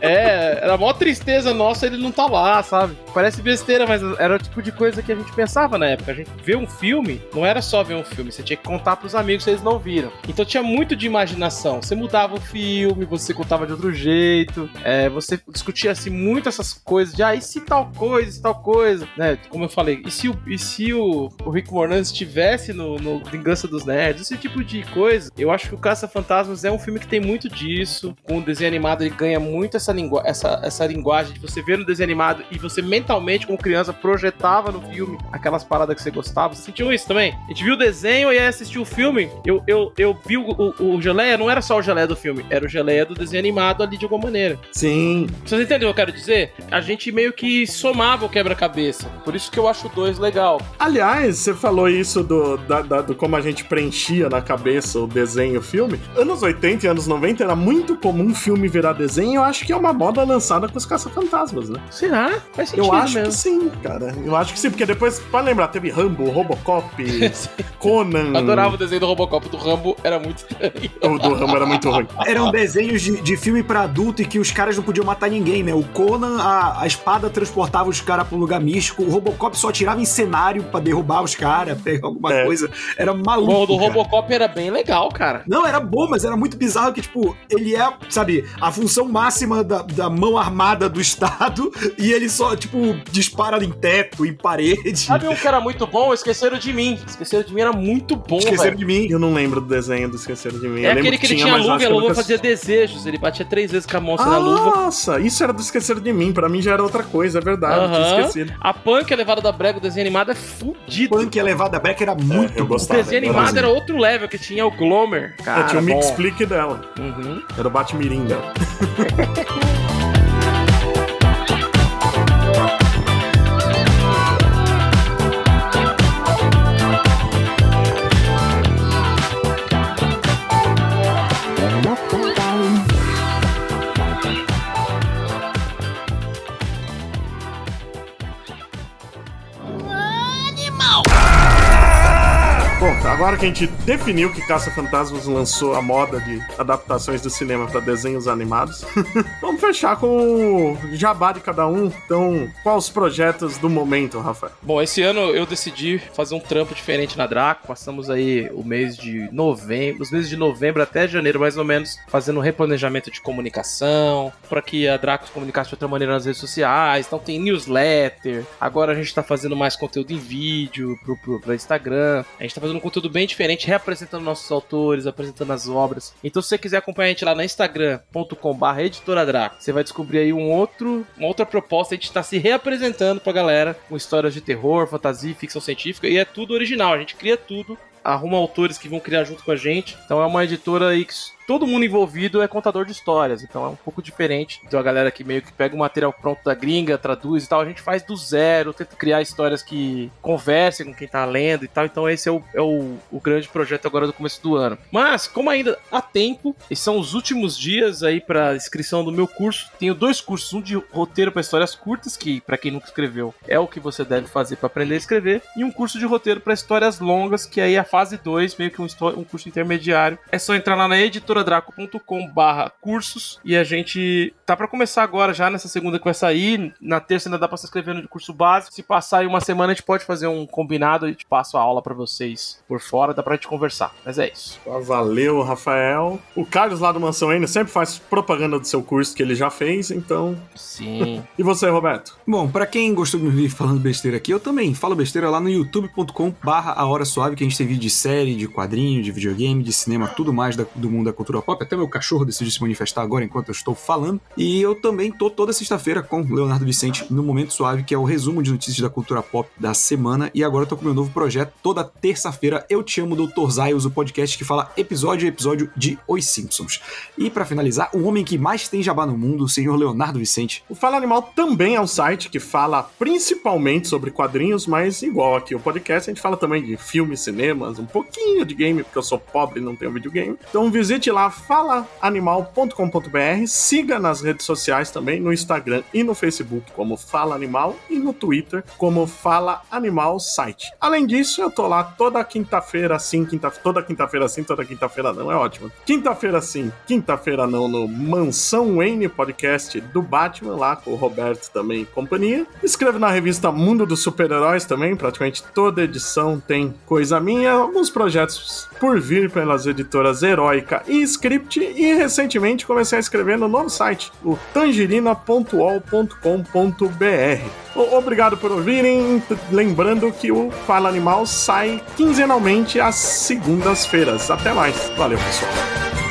é, era a maior tristeza nossa ele não tá lá, sabe? Parece besteira, mas era o tipo de coisa que a gente pensava na época. A gente vê um filme, não era só ver um filme, você tinha que contar pros amigos se eles não viram. Então tinha muito de imaginação. Você mudava o filme, você contava de outro jeito, é, você discutia assim muito essas coisas de ah, e se tal coisa, e tal coisa, né? Como eu falei, e se o, e se o, o Rick Moranis estivesse no, no Vingança dos Nerds, esse tipo de coisa, eu acho que o Caça-Fantasmas é um filme que tem muito disso. Com o desenho animado, ele ganha muito essa, lingu essa, essa linguagem de você ver no desenho animado e você mentalmente, como criança, projetava no filme aquelas paradas que você gostava. Você sentiu isso também? A gente viu o desenho e aí assistiu o filme. Eu, eu, eu vi o, o, o geleia, não era só o geleia do filme, era o geleia do desenho animado ali de alguma maneira. Sim. Vocês entendem o que eu quero dizer? A gente meio que somava o quebra-cabeça. Por isso que eu acho o 2 legal. Aliás, você falou isso do, da- da- do como a gente preenchia na cabeça o desenho, o filme. Anos 80 e anos 90 era muito comum um filme virar desenho. Eu acho que é uma moda lançada com os caça-fantasmas, né? Será? Faz sentido Eu acho mesmo. que sim, cara. Eu acho que sim, porque depois, pode lembrar, teve Rambo, Robocop, Conan. Eu adorava o desenho do Robocop do Rambo, era muito estranho. O do Rambo era muito ruim. Eram desenhos de, de filme pra adulto e que os caras não podiam matar ninguém, né? O Conan, a, a espada transportava os caras pra um lugar místico. O Robocop só tirava em cenário pra derrubar os caras, pegar alguma É. coisa. Era maluco. Bom, o do cara. Robocop era bem legal, cara. Não, era bom, mas era muito bizarro que, tipo, ele é, sabe, a função máxima da, da mão armada do Estado e ele só, tipo, dispara em teto, em parede. Sabe um que era muito bom? Esqueceram de mim. Esqueceram de mim era muito bom, Esqueceram velho. de mim. Eu não lembro do desenho do Esqueceram de Mim. É aquele que ele tinha luva e a que luva nunca fazia desejos. Ele batia três vezes com a mão assim na luva. Nossa, isso era do Esqueceram de Mim. Pra mim já era outra coisa, é verdade. Eu tinha Aham. esquecido. A punk, a levada da brega, o desenho animado é fudido. Punk elevada Beck era muito eu bom. O gostava. desenho animado gostava. era outro level, que tinha o Glomer. Cara, É, tinha o Mix. Explique dela. Uhum. Era o Batmirim dela. agora que a gente definiu que Caça-Fantasmas lançou a moda de adaptações do cinema para desenhos animados, vamos fechar com o jabá de cada um. Então, quais os projetos do momento, Rafael? Bom, esse ano eu decidi fazer um trampo diferente na Draco. Passamos aí o mês de novembro, os meses de novembro até janeiro, mais ou menos, fazendo um replanejamento de comunicação, para que a Draco se comunicasse de outra maneira nas redes sociais. Então tem newsletter. Agora a gente tá fazendo mais conteúdo em vídeo pro Instagram. A gente tá fazendo um conteúdo bem diferente, reapresentando nossos autores, apresentando as obras. Então se você quiser acompanhar a gente lá na instagram.com.br editora Draco, você vai descobrir aí um outro, uma outra proposta. A gente tá se reapresentando pra galera com histórias de terror, fantasia ficção científica. E é tudo original, a gente cria tudo. Arruma autores que vão criar junto com a gente. Então é uma editora aí que todo mundo envolvido é contador de histórias. Então é um pouco diferente. Então a galera que meio que pega o material pronto da gringa, traduz e tal. A gente faz do zero, tenta criar histórias que conversem com quem tá lendo e tal. Então esse é o, é o, o grande projeto agora do começo do ano. Mas, como ainda há tempo, e são os últimos dias aí para inscrição do meu curso, tenho dois cursos, um de roteiro para histórias curtas, que para quem nunca escreveu é o que você deve fazer para aprender a escrever, e um curso de roteiro para histórias longas, que aí é a fase 2, meio que um, um curso intermediário. É só entrar lá na editoradraco.com barra cursos e a gente tá para começar agora já nessa segunda que vai sair. Na terça ainda dá para se inscrever no curso básico. Se passar aí uma semana, a gente pode fazer um combinado e te passo a aula para vocês por fora, dá pra gente conversar. Mas é isso. Ah, Valeu, Rafael. O Carlos lá do Mansão N sempre faz propaganda do seu curso que ele já fez, então. Sim. E você, Roberto? Bom, pra quem gostou de me ver falando besteira aqui, eu também falo besteira lá no youtube.com barra a hora suave, que a gente tem vídeo de série, de quadrinho, de videogame, de cinema, tudo mais da- do mundo da cultura pop. Até meu cachorro decidiu se manifestar agora enquanto eu estou falando. E eu também tô toda sexta-feira com Leonardo Vicente no Momento Suave, que é o resumo de notícias da cultura pop da semana. E agora eu tô com meu novo projeto. Toda terça-feira eu te amo, Dr. Zaius, o podcast que fala episódio a episódio de Os Simpsons. E pra finalizar, o homem que mais tem jabá no mundo, o senhor Leonardo Vicente. O Fala Animal também é um site que fala principalmente sobre quadrinhos, mas igual aqui o podcast, a gente fala também de filmes, cinemas, um pouquinho de game, porque eu sou pobre e não tenho videogame. Então visite lá falaanimal.com.br, siga nas redes sociais também, no Instagram e no Facebook como Fala Animal e no Twitter como Fala Animal Site. Além disso, eu tô lá toda quinta-feira assim, quinta toda quinta-feira assim, toda quinta-feira não, é ótimo. Quinta-feira sim, quinta-feira não, no Mansão Wayne podcast do Batman, lá com o Roberto também e companhia. Escrevo na revista Mundo dos Super-Heróis também, praticamente toda edição tem coisa minha, alguns projetos por vir pelas editoras Heróica e Script, e recentemente comecei a escrever no novo site, o tangerina.ol.com.br. Obrigado por ouvirem, lembrando que o Fala Animal sai quinzenalmente às segundas-feiras. Até mais, valeu pessoal.